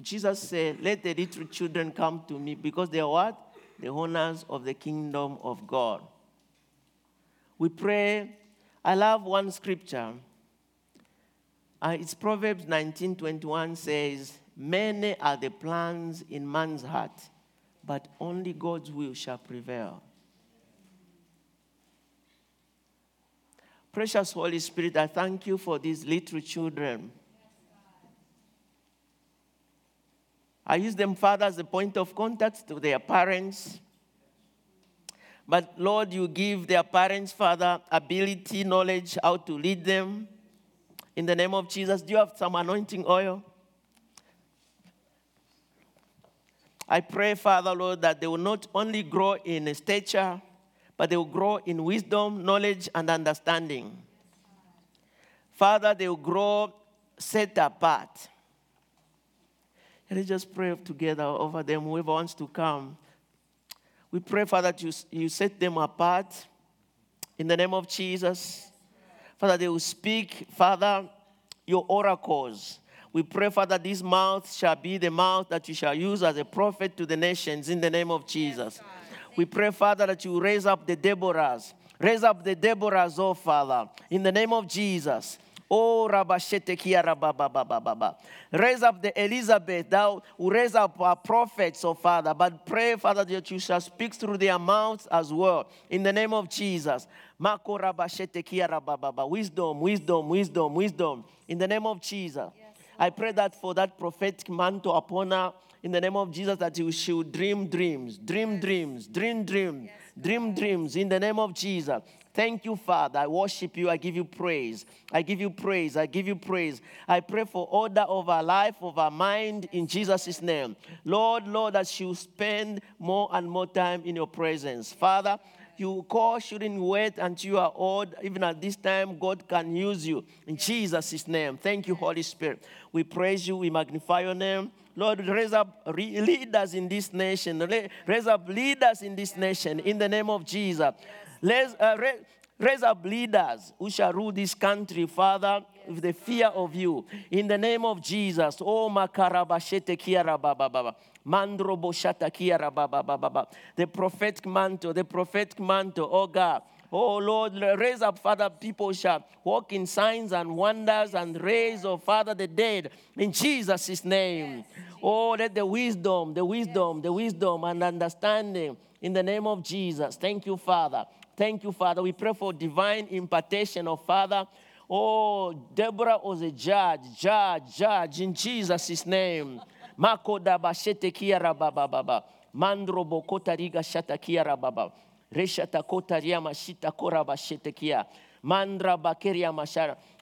B: Jesus said, Let the little children come to me because they are what? The owners of the kingdom of God. We pray I love one scripture. Uh, it's Proverbs 19:21 says, "Many are the plans in man's heart, but only God's will shall prevail." Precious Holy Spirit, I thank you for these little children. I use them, Father, as a point of contact to their parents but Lord, you give their parents, Father, ability, knowledge, how to lead them. In the name of Jesus, do you have some anointing oil? I pray, Father, Lord, that they will not only grow in stature, but they will grow in wisdom, knowledge, and understanding. Father, they will grow set apart. Let's just pray together over them, whoever wants to come. We pray, Father, that you, you set them apart in the name of Jesus. Father, they will speak, Father, your oracles. We pray, Father, this mouth shall be the mouth that you shall use as a prophet to the nations in the name of Jesus. We pray, Father, that you raise up the Deborahs. Raise up the Deborahs, oh Father, in the name of Jesus. Oh, Rabashete Kia Rabababa. Raise up the Elizabeth, thou raise up our prophets, oh Father. But pray, Father, that you shall speak through their mouths as well. In the name of Jesus. Mako Rabashete Kia Rabababa. Wisdom, wisdom, wisdom, wisdom. In the name of Jesus. I pray that for that prophetic mantle upon her, in the name of Jesus, that you should dream dreams, dream dreams, dream dreams, dream dreams, in the name of Jesus. Thank you, Father. I worship you. I give you praise. I give you praise. I give you praise. I pray for order of our life, of our mind, in Jesus' name. Lord, Lord, that you spend more and more time in your presence. Father, you call shouldn't wait until you are old. Even at this time, God can use you. In Jesus' name. Thank you, Holy Spirit. We praise you. We magnify your name. Lord, raise up leaders in this nation. Raise up leaders in this nation in the name of Jesus. Uh, raise up leaders who shall rule this country, Father, with the fear of you. In the name of Jesus. Oh, makarabashete kiara baba baba. Mandro boshata kiara baba baba. The prophetic mantle, the prophetic mantle, oh God. Oh Lord, raise up, Father, people shall walk in signs and wonders and raise, oh Father, the dead in Jesus' name. Oh, let the wisdom, the wisdom, the wisdom and understanding in the name of Jesus. Thank you, Father. Thank you, Father. We pray for divine impartation of Father. Oh, Deborah was a judge, judge, judge in Jesus' name. Mako daba shete kiara baba baba. Mandro bokota riga shata kiara baba. Reshata kota riama shita kora bashete kia. Mandra bakeria mashara.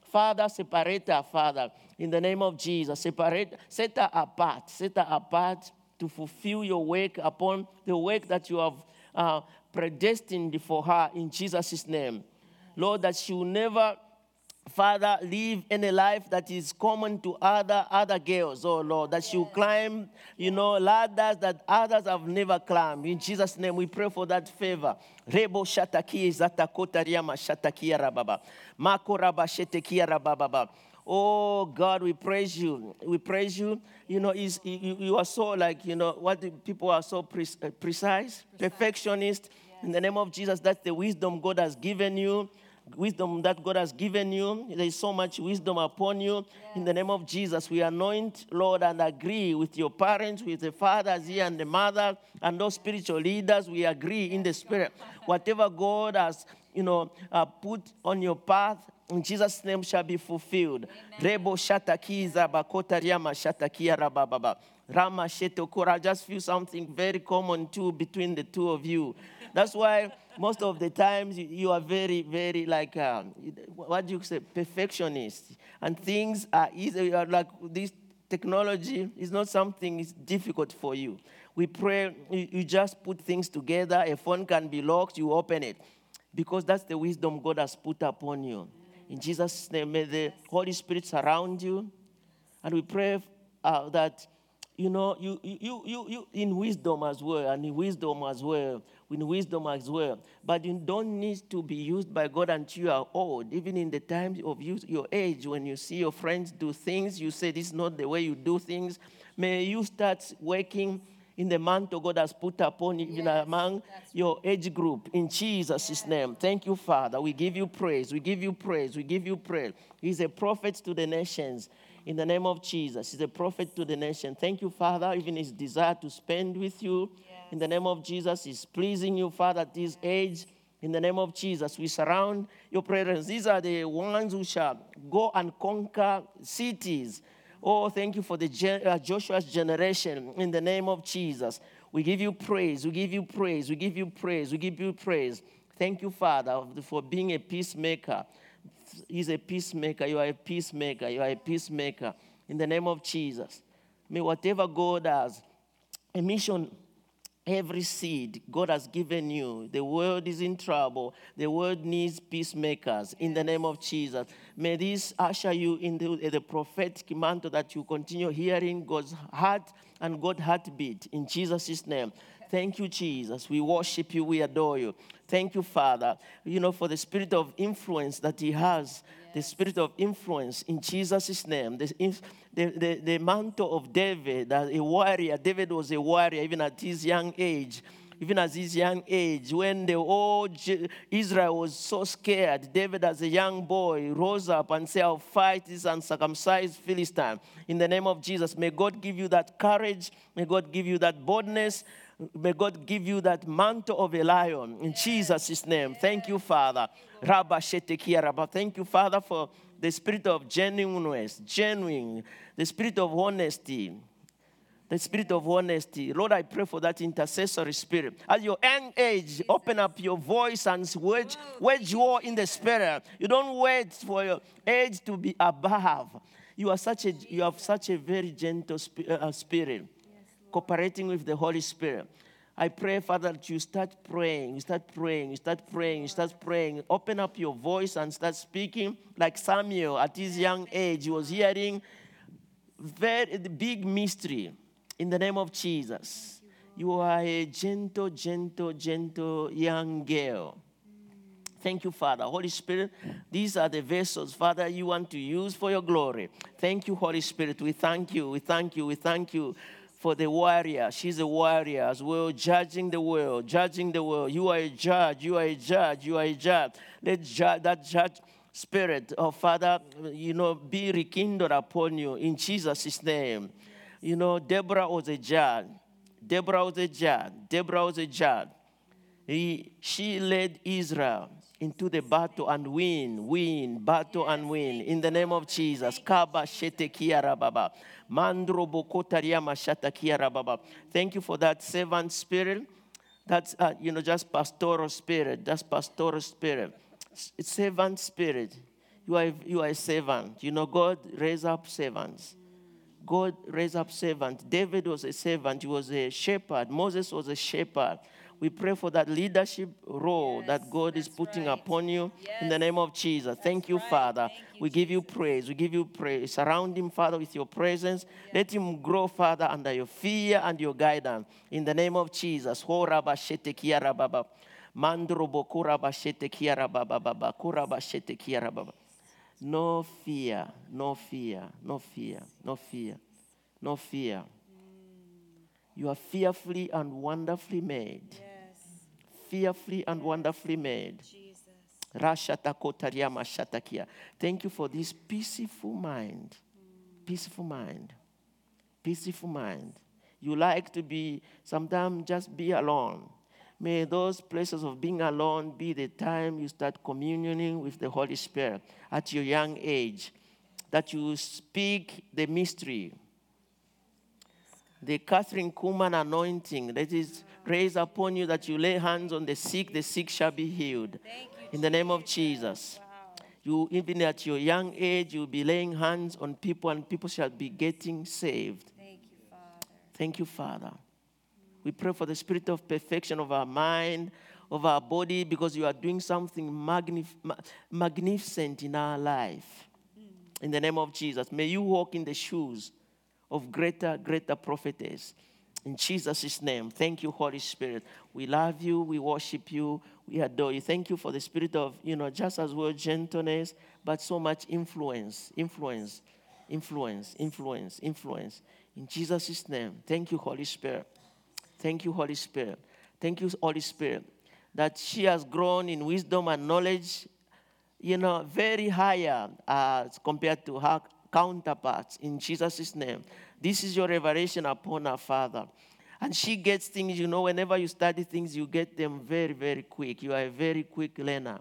B: Father, separate her, Father, in the name of Jesus. Separate, set her apart, set her apart to fulfill your work upon the work that you have uh, predestined for her in Jesus' name. Lord, that she will never, Father, live any life that is common to other other girls, oh Lord, that she will climb, you know, ladders that others have never climbed. In Jesus' name, we pray for that favor. Rebo shataki zatakota riama shatakia rababa. Mako rabashetekia rababa. Oh God, we praise you. We praise you. You know, you, you are so like, you know, what people are so pre- uh, precise, precise, perfectionist. In the name of Jesus, that's the wisdom God has given you. Wisdom that God has given you. There is so much wisdom upon you. In the name of Jesus, we anoint, Lord, and agree with your parents, with the fathers here and the mother, and those spiritual leaders. We agree in the spirit. Whatever God has, you know, uh, put on your path, in Jesus' name shall be fulfilled. Rebo shatakiza bakota riama shatakia rabababa. Rama shetokora. I just feel something very common too between the two of you. That's why most of the times you, are very, very like, uh, what do you say, perfectionist. And things are easy. You are like this technology is not something is difficult for you. We pray, you, you just put things together. A phone can be locked, you open it. Because that's the wisdom God has put upon you. In Jesus' name, may the Holy Spirit surround you. And we pray uh, that, you know, you, you, you, you, in wisdom as well, and in wisdom as well, in wisdom as well. But you don't need to be used by God until you are old. Even in the times of your age, when you see your friends do things, you say, This is not the way you do things. May you start working in the mantle God has put upon you, even yes, among your age group. In Jesus' yes. name. Thank you, Father. We give you praise. We give you praise. We give you praise. He's a prophet to the nations. In the name of Jesus. He's a prophet to the nation. Thank you, Father. Even his desire to spend with you. Yes. In the name of Jesus is pleasing you, Father, at this age. In the name of Jesus, we surround your presence. These are the ones who shall go and conquer cities Oh, thank you for the uh, Joshua's generation in the name of Jesus. We give you praise. We give you praise. We give you praise. We give you praise. Thank you, Father, for being a peacemaker. He's a peacemaker. You are a peacemaker. You are a peacemaker. In the name of Jesus. May whatever God has, a mission every seed God has given you. The world is in trouble. The world needs peacemakers in the name of Jesus. May this usher you into the prophetic mantle that you continue hearing God's heart and God's heartbeat in Jesus' name. Thank you, Jesus. We worship you. We adore you. Thank you, Father, you know, for the spirit of influence that He has, the spirit of influence in Jesus' name. The, the, the, the mantle of David, uh, a warrior. David was a warrior even at his young age even at his young age, when the whole Israel was so scared, David, as a young boy, rose up and said, I'll fight this uncircumcised Philistine. In the name of Jesus, may God give you that courage. May God give you that boldness. May God give you that mantle of a lion in Jesus' name. Thank you, Father. Rabba Thank you, Father, for the spirit of genuineness, genuine, the spirit of honesty, the spirit of honesty. Lord, I pray for that intercessory spirit. At your end age, open up your voice and wage, wage war in the spirit. You don't wait for your age to be above. You are such a you have such a very gentle uh, spirit cooperating with the Holy Spirit. I pray, Father, that you start praying, start praying, start praying, start praying. Open up your voice and start speaking like Samuel at his young age. He was hearing very big mystery in the name of Jesus. You are a gentle, gentle, gentle young girl. Thank you, Father. Holy Spirit, these are the vessels, Father, you want to use for your glory. Thank you, Holy Spirit. We thank you, we thank you, we thank you for the warrior. She's a warrior as well, judging the world, judging the world. You are a judge, you are a judge, you are a judge. Let judge, that judge spirit, oh Father, you know, be rekindled upon you in Jesus' name. You know, Deborah was a judge. Deborah was a judge. Deborah was a judge. He, she led Israel into the battle and win, win, battle and win. In the name of Jesus. Kaba shete baba. Mandro. Thank you for that servant spirit. That's, uh, you know, just pastoral spirit. That's pastoral spirit. It's servant spirit. You are, you are a servant. You know, God raise up servants. God raise up servants. David was a servant. He was a shepherd. Moses was a shepherd. We pray for that leadership role yes, that God is putting right. upon you yes. in the name of Jesus. That's Thank you, right. Father. Thank you, we give you praise. We give you praise. Surround him, Father, with your presence. Yes. Let him grow, Father, under your fear and your guidance. In the name of Jesus. No fear, no fear, no fear, no fear, no fear. Mm. You are fearfully and wonderfully made. Fearfully and wonderfully made. Jesus. Thank you for this peaceful mind. Peaceful mind. Peaceful mind. You like to be, sometimes just be alone. May those places of being alone be the time you start communing with the Holy Spirit at your young age, that you speak the mystery. The Kathryn Kuhlman anointing that is raised upon you, that you lay hands on the sick, the sick shall be healed. In the name of Jesus. Wow. You, even at your young age, you'll be laying hands on people and people shall be getting saved.
C: Thank you, Father.
B: Thank you, Father. We pray for the spirit of perfection of our mind, of our body, because you are doing something magnif- magnificent in our life. Mm. In the name of Jesus, may you walk in the shoes of greater, greater prophetess. In Jesus' name, thank you, Holy Spirit. We love you, we worship you, we adore you. Thank you for the spirit of, you know, just as well gentleness, but so much influence, influence, influence, influence, influence. In Jesus' name, thank you, Holy Spirit. Thank you, Holy Spirit. Thank you, Holy Spirit, that she has grown in wisdom and knowledge, you know, very higher as compared to her counterparts in Jesus' name. This is your revelation upon our Father. And she gets things, you know, whenever you study things, you get them very, very quick. You are a very quick learner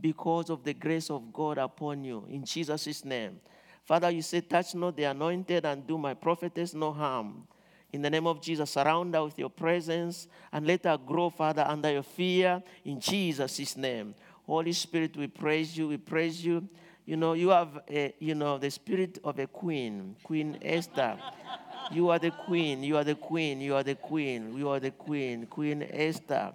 B: because of the grace of God upon you in Jesus' name. Father, you say, touch not the anointed and do my prophetess no harm. In the name of Jesus, surround her with your presence and let her grow, Father, under your fear in Jesus' name. Holy Spirit, we praise you, we praise you. You know, you have, a, you know, the spirit of a queen, Queen Esther. You are the queen, you are the queen, you are the queen, you are the queen, Queen Esther.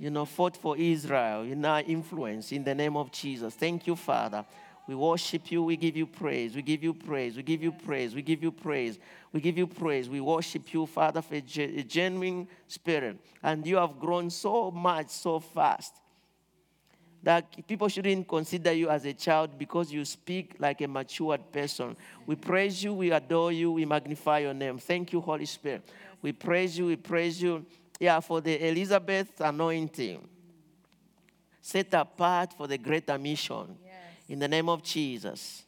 B: You know, fought for Israel in our influence in the name of Jesus. Thank you, Father. We worship you. We give you praise. We give you praise. We give you praise. We give you praise. We give you praise. We worship you, Father, for a genuine spirit. And you have grown so much, so fast that people shouldn't consider you as a child because you speak like a matured person. We praise you, we adore you, we magnify your name. Thank you, Holy Spirit. We praise you, we praise you. Yeah, for the Elizabeth anointing. Set apart for the greater mission. Yes. In the name of Jesus.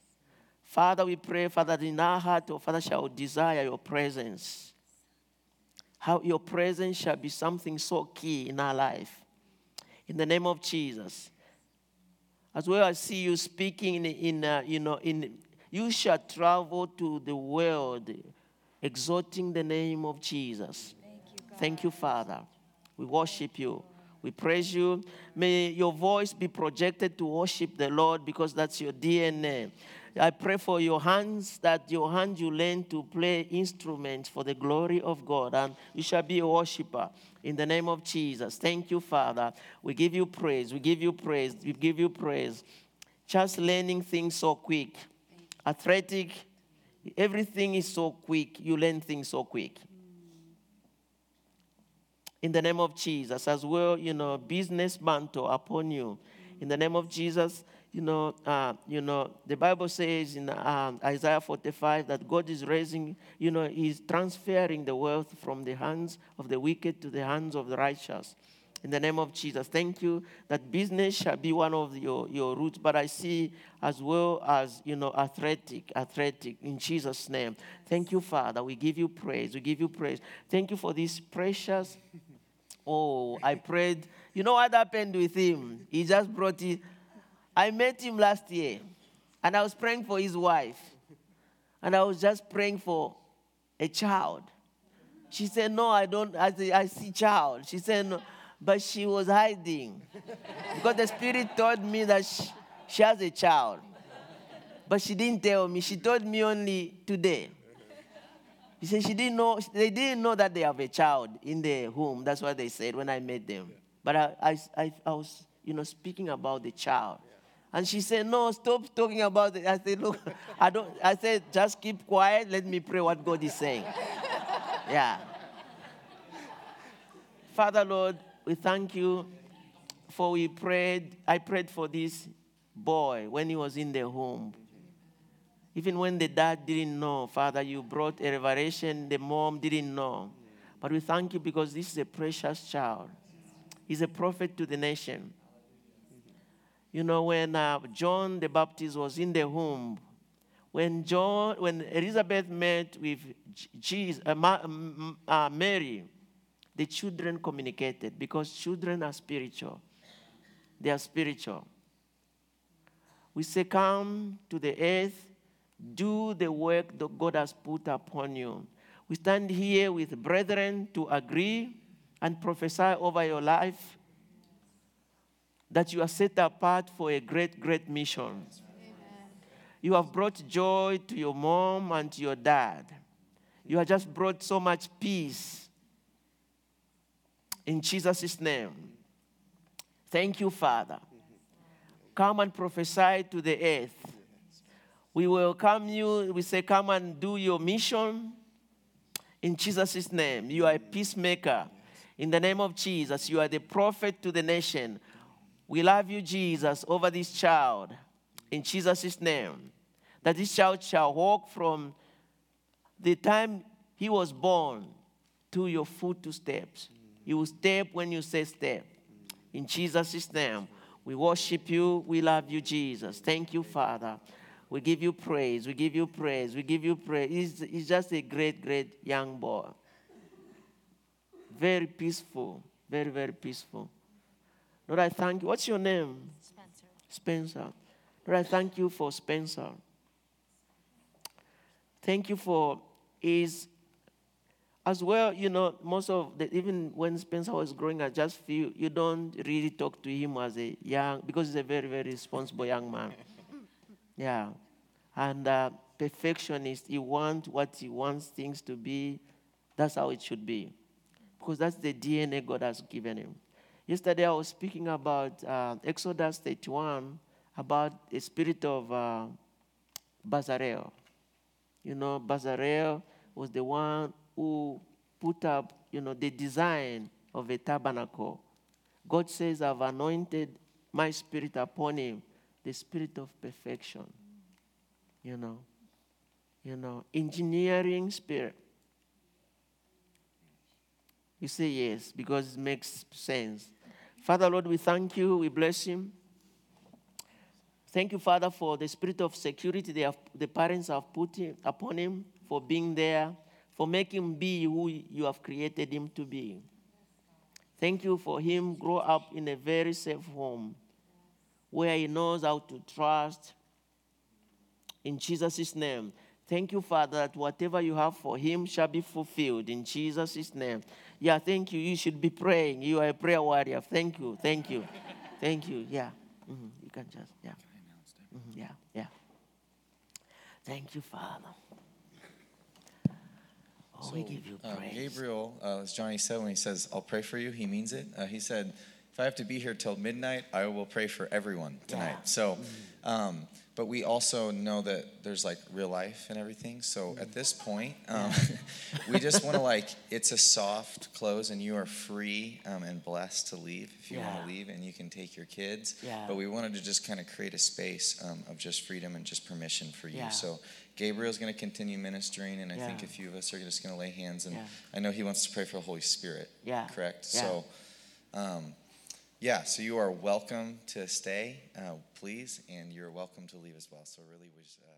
B: Father, we pray, Father, that in our heart, oh, Father, shall desire your presence. How your presence shall be something so key in our life. In the name of Jesus. As well as see you speaking in, in uh, you know, in, you shall travel to the world exalting the name of Jesus. Thank you, Thank you Father. We worship you. We praise you. May your voice be projected to worship the Lord because that's your DNA. I pray for your hands that your hands you learn to play instruments for the glory of God and you shall be a worshiper in the name of Jesus. Thank you, Father. We give you praise. We give you praise. We give you praise. Just learning things so quick. Athletic, everything is so quick. You learn things so quick. In the name of Jesus, as well, you know, business mantle upon you. In the name of Jesus, you know, uh, you know, the Bible says in um, Isaiah 45 that God is raising, you know, He's transferring the wealth from the hands of the wicked to the hands of the righteous. In the name of Jesus, thank you that business shall be one of your, your roots, but I see as well as, you know, athletic, athletic, in Jesus' name. Thank you, Father. We give you praise. We give you praise. Thank you for this precious. Oh, I prayed. You know what happened with him? He just brought it I met him last year, and I was praying for his wife, and I was just praying for a child. She said, No, I don't. I, I see child. She said, No, but she was hiding because the Spirit told me that she, she has a child. But she didn't tell me. She told me only today. She said she didn't know, they didn't know that they have a child in their home. That's what they said when I met them. But I, I, I, I was, you know, speaking about the child. And she said, No, stop talking about it. I said, Look, I don't I said, just keep quiet, let me pray what God is saying. yeah. Father Lord, we thank you for we prayed. I prayed for this boy when he was in the home. Even when the dad didn't know, Father, you brought a revelation, the mom didn't know. But we thank you because this is a precious child. He's a prophet to the nation. You know, when uh, John the Baptist was in the womb, when John, when Elizabeth met with Jesus, uh, Ma, uh, Mary, the children communicated because children are spiritual. They are spiritual. We say, Come to the earth, do the work that God has put upon you. We stand here with brethren to agree and prophesy over your life that you are set apart for a great, great mission. Amen. You have brought joy to your mom and to your dad. You have just brought so much peace. In Jesus' name. Thank you, Father. Come and prophesy to the earth. We welcome you. We say, Come and do your mission. In Jesus' name. You are a peacemaker. In the name of Jesus, you are the prophet to the nation. We love you, Jesus, over this child. In Jesus' name. That this child shall walk from the time he was born to your foot to steps. He will step when you say step. In Jesus' name. We worship you. We love you, Jesus. Thank you, Father. We give you praise. We give you praise. We give you praise. He's, he's just a great, great young boy. Very peaceful. Very, very peaceful. Lord, I thank you. What's your name?
C: Spencer.
B: Spencer. Lord, I thank you for Spencer. Thank you for his, as well, you know, most of the, even when Spencer was growing, I just feel you don't really talk to him as a young, because he's a very, very responsible young man. yeah. And uh, perfectionist, he wants what he wants things to be. That's how it should be. Because that's the DNA God has given him. Yesterday I was speaking about uh, Exodus 31, about the spirit of uh, Bezalel. You know, Bezalel was the one who put up, you know, the design of a tabernacle. God says, I've anointed my spirit upon him, the spirit of perfection. You know, you know, engineering spirit. You say yes because it makes sense. Father, Lord, we thank you. We bless him. Thank you, Father, for the spirit of security they have, the parents have put upon him, for being there, for making him be who you have created him to be. Thank you for him grow up in a very safe home where he knows how to trust. In Jesus' name. Thank you, Father, that whatever you have for him shall be fulfilled in Jesus' name. Yeah, thank you. You should be praying. You are a prayer warrior. Thank you. Thank you. thank you. Yeah. Mm-hmm. You can just, yeah. Mm-hmm. Yeah, yeah. Thank you, Father. Oh, so, we give you
A: uh,
B: praise.
A: Uh, Gabriel, uh, as Johnny said, when he says, I'll pray for you, he means it. Uh, he said, if I have to be here till midnight, I will pray for everyone tonight. Yeah. So, mm-hmm. um, but we also know that there's like real life and everything. So at this point, um, we just want to like it's a soft close, and you are free um, and blessed to leave if you yeah. want to leave, and you can take your kids.
B: Yeah.
A: But we wanted to just kind of create a space um, of just freedom and just permission for you. Yeah. So Gabriel's going to continue ministering, and I think a few of us are just going to lay hands. And I know he wants to pray for the Holy Spirit.
B: Yeah.
A: Correct. So. Um, yeah, so you are welcome to stay, uh, please, and you're welcome to leave as well. So really, we just, uh,